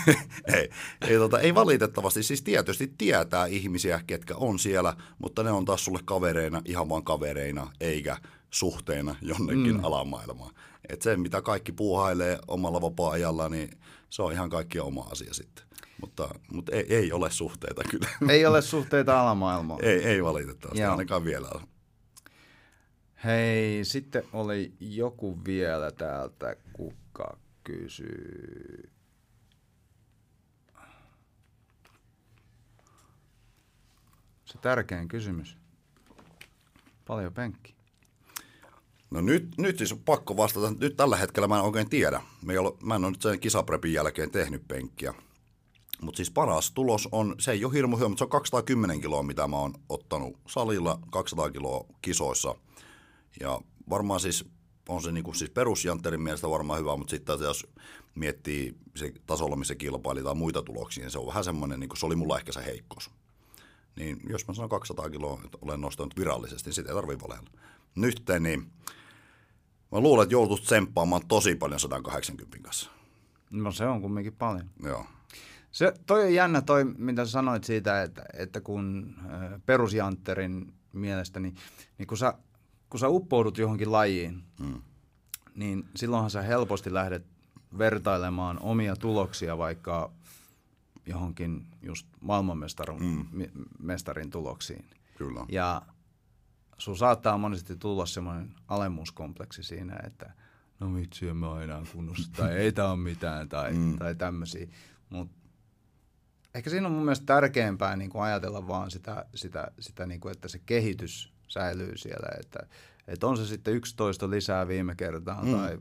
Speaker 2: ei, ei, tota, ei valitettavasti, siis tietysti tietää ihmisiä, ketkä on siellä, mutta ne on taas sulle kavereina, ihan vaan kavereina, eikä suhteena jonnekin mm. alamaailmaan. Et se, mitä kaikki puuhailee omalla vapaa-ajalla, niin se on ihan kaikki oma asia sitten. Mutta, mutta ei, ei ole suhteita kyllä.
Speaker 1: Ei ole suhteita alamaailmaan.
Speaker 2: ei, ei valitettavasti,
Speaker 1: Joo.
Speaker 2: ainakaan vielä.
Speaker 1: Hei, sitten oli joku vielä täältä, kuka kysyy. Se tärkein kysymys. Paljon penkki.
Speaker 2: No nyt, nyt siis on pakko vastata. Nyt tällä hetkellä mä en oikein tiedä. Me ei ole, mä en ole nyt sen kisaprepin jälkeen tehnyt penkkiä. Mutta siis paras tulos on, se ei ole hirmu hyvä, mutta se on 210 kiloa, mitä mä oon ottanut salilla, 200 kiloa kisoissa. Ja varmaan siis on se niinku siis perusjantterin mielestä varmaan hyvä, mutta sitten jos miettii se tasolla, missä kilpaili tai muita tuloksia, niin se on vähän semmoinen, niin se oli mulla ehkä se heikkous. Niin jos mä sanon 200 kiloa, että olen nostanut virallisesti, niin sitä ei tarvitse valella. Nyt niin mä luulen, että joutut tsemppaamaan tosi paljon 180 kanssa.
Speaker 1: No se on kumminkin paljon.
Speaker 2: Joo.
Speaker 1: Se, toi on jännä toi, mitä sä sanoit siitä, että, että kun perusjantterin mielestä, niin, niin kun, sä, kun sä uppoudut johonkin lajiin,
Speaker 2: Mm.
Speaker 1: niin silloinhan sä helposti lähdet vertailemaan omia tuloksia vaikka johonkin just maailmanmestarin mm. mestarin tuloksiin.
Speaker 2: Kyllä.
Speaker 1: Ja sun saattaa monesti tulla semmoinen alemmuuskompleksi siinä, että no vitsi, en mä enää kunnossa, tai ei tää ole mitään, tai, mm. tai tämmöisiä. Mutta ehkä siinä on mun mielestä tärkeämpää niin kuin ajatella vaan sitä, sitä, sitä niin kuin, että se kehitys säilyy siellä. Että, että on se sitten 11 lisää viime kertaa mm. tai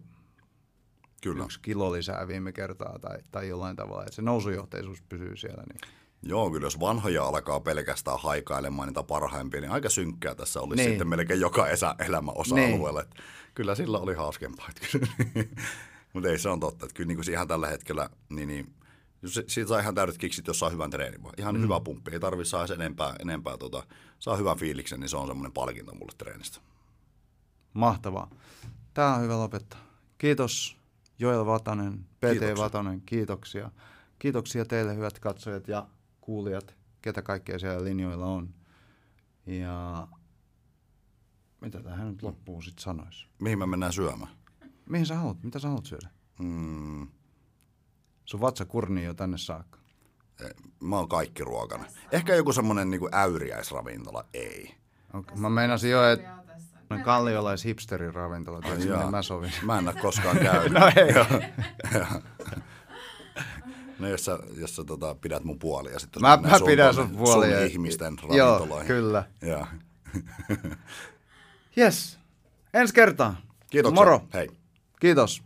Speaker 2: Kyllä.
Speaker 1: yksi kilo lisää viime kertaa tai, tai jollain tavalla, että se nousujohteisuus pysyy siellä. Niin.
Speaker 2: Joo, kyllä jos vanhoja alkaa pelkästään haikailemaan niitä parhaimpia, niin aika synkkää tässä olisi
Speaker 1: Niin.
Speaker 2: sitten melkein joka esä, elämä osa-alueella. Että Kyllä sillä oli hauskempaa. Mutta ei se on totta, että kyllä niin kuin ihan tällä hetkellä, niin, niin siitä saa ihan täydet kiksit, jos saa hyvän treenin. Ihan mm. hyvä pumppi, ei tarvitse saada enempää, enempää tota, saa hyvän fiiliksen, niin se on semmoinen palkinto mulle treenistä.
Speaker 1: Mahtavaa. Tämä on hyvä lopettaa. Kiitos Joel Vatanen, PT
Speaker 2: Kiitoksia.
Speaker 1: Vatanen, kiitoksia. Kiitoksia teille hyvät katsojat ja kuulijat, ketä kaikkea siellä linjoilla on. Ja mitä tähän nyt loppuun sitten sanoisi?
Speaker 2: Mihin me mennään syömään?
Speaker 1: Mihin sä haluat? Mitä sä haluat syödä?
Speaker 2: Mm,
Speaker 1: Sun vatsa kurnii jo tänne saakka.
Speaker 2: mä oon kaikki ruokana. Ehkä joku semmoinen niin äyriäisravintola, ei.
Speaker 1: Okay. Mä meinasin jo, että
Speaker 3: Joo,
Speaker 1: noin kalliolais hipsterin ravintola,
Speaker 2: Ai
Speaker 1: että
Speaker 2: jaa.
Speaker 1: sinne mä sovin.
Speaker 2: Mä en ole koskaan käynyt.
Speaker 1: No ei.
Speaker 2: No jos sä, jos sä tota, pidät mun puolia ja sitten
Speaker 1: Mä, mä
Speaker 2: sun
Speaker 1: pidän sun puolia.
Speaker 2: Sun ihmisten
Speaker 1: Joo,
Speaker 2: ravintoloihin.
Speaker 1: kyllä.
Speaker 2: Joo.
Speaker 1: Yes. Ensi kertaan.
Speaker 2: Kiitoksia.
Speaker 1: Moro.
Speaker 2: Hei.
Speaker 1: Kiitos.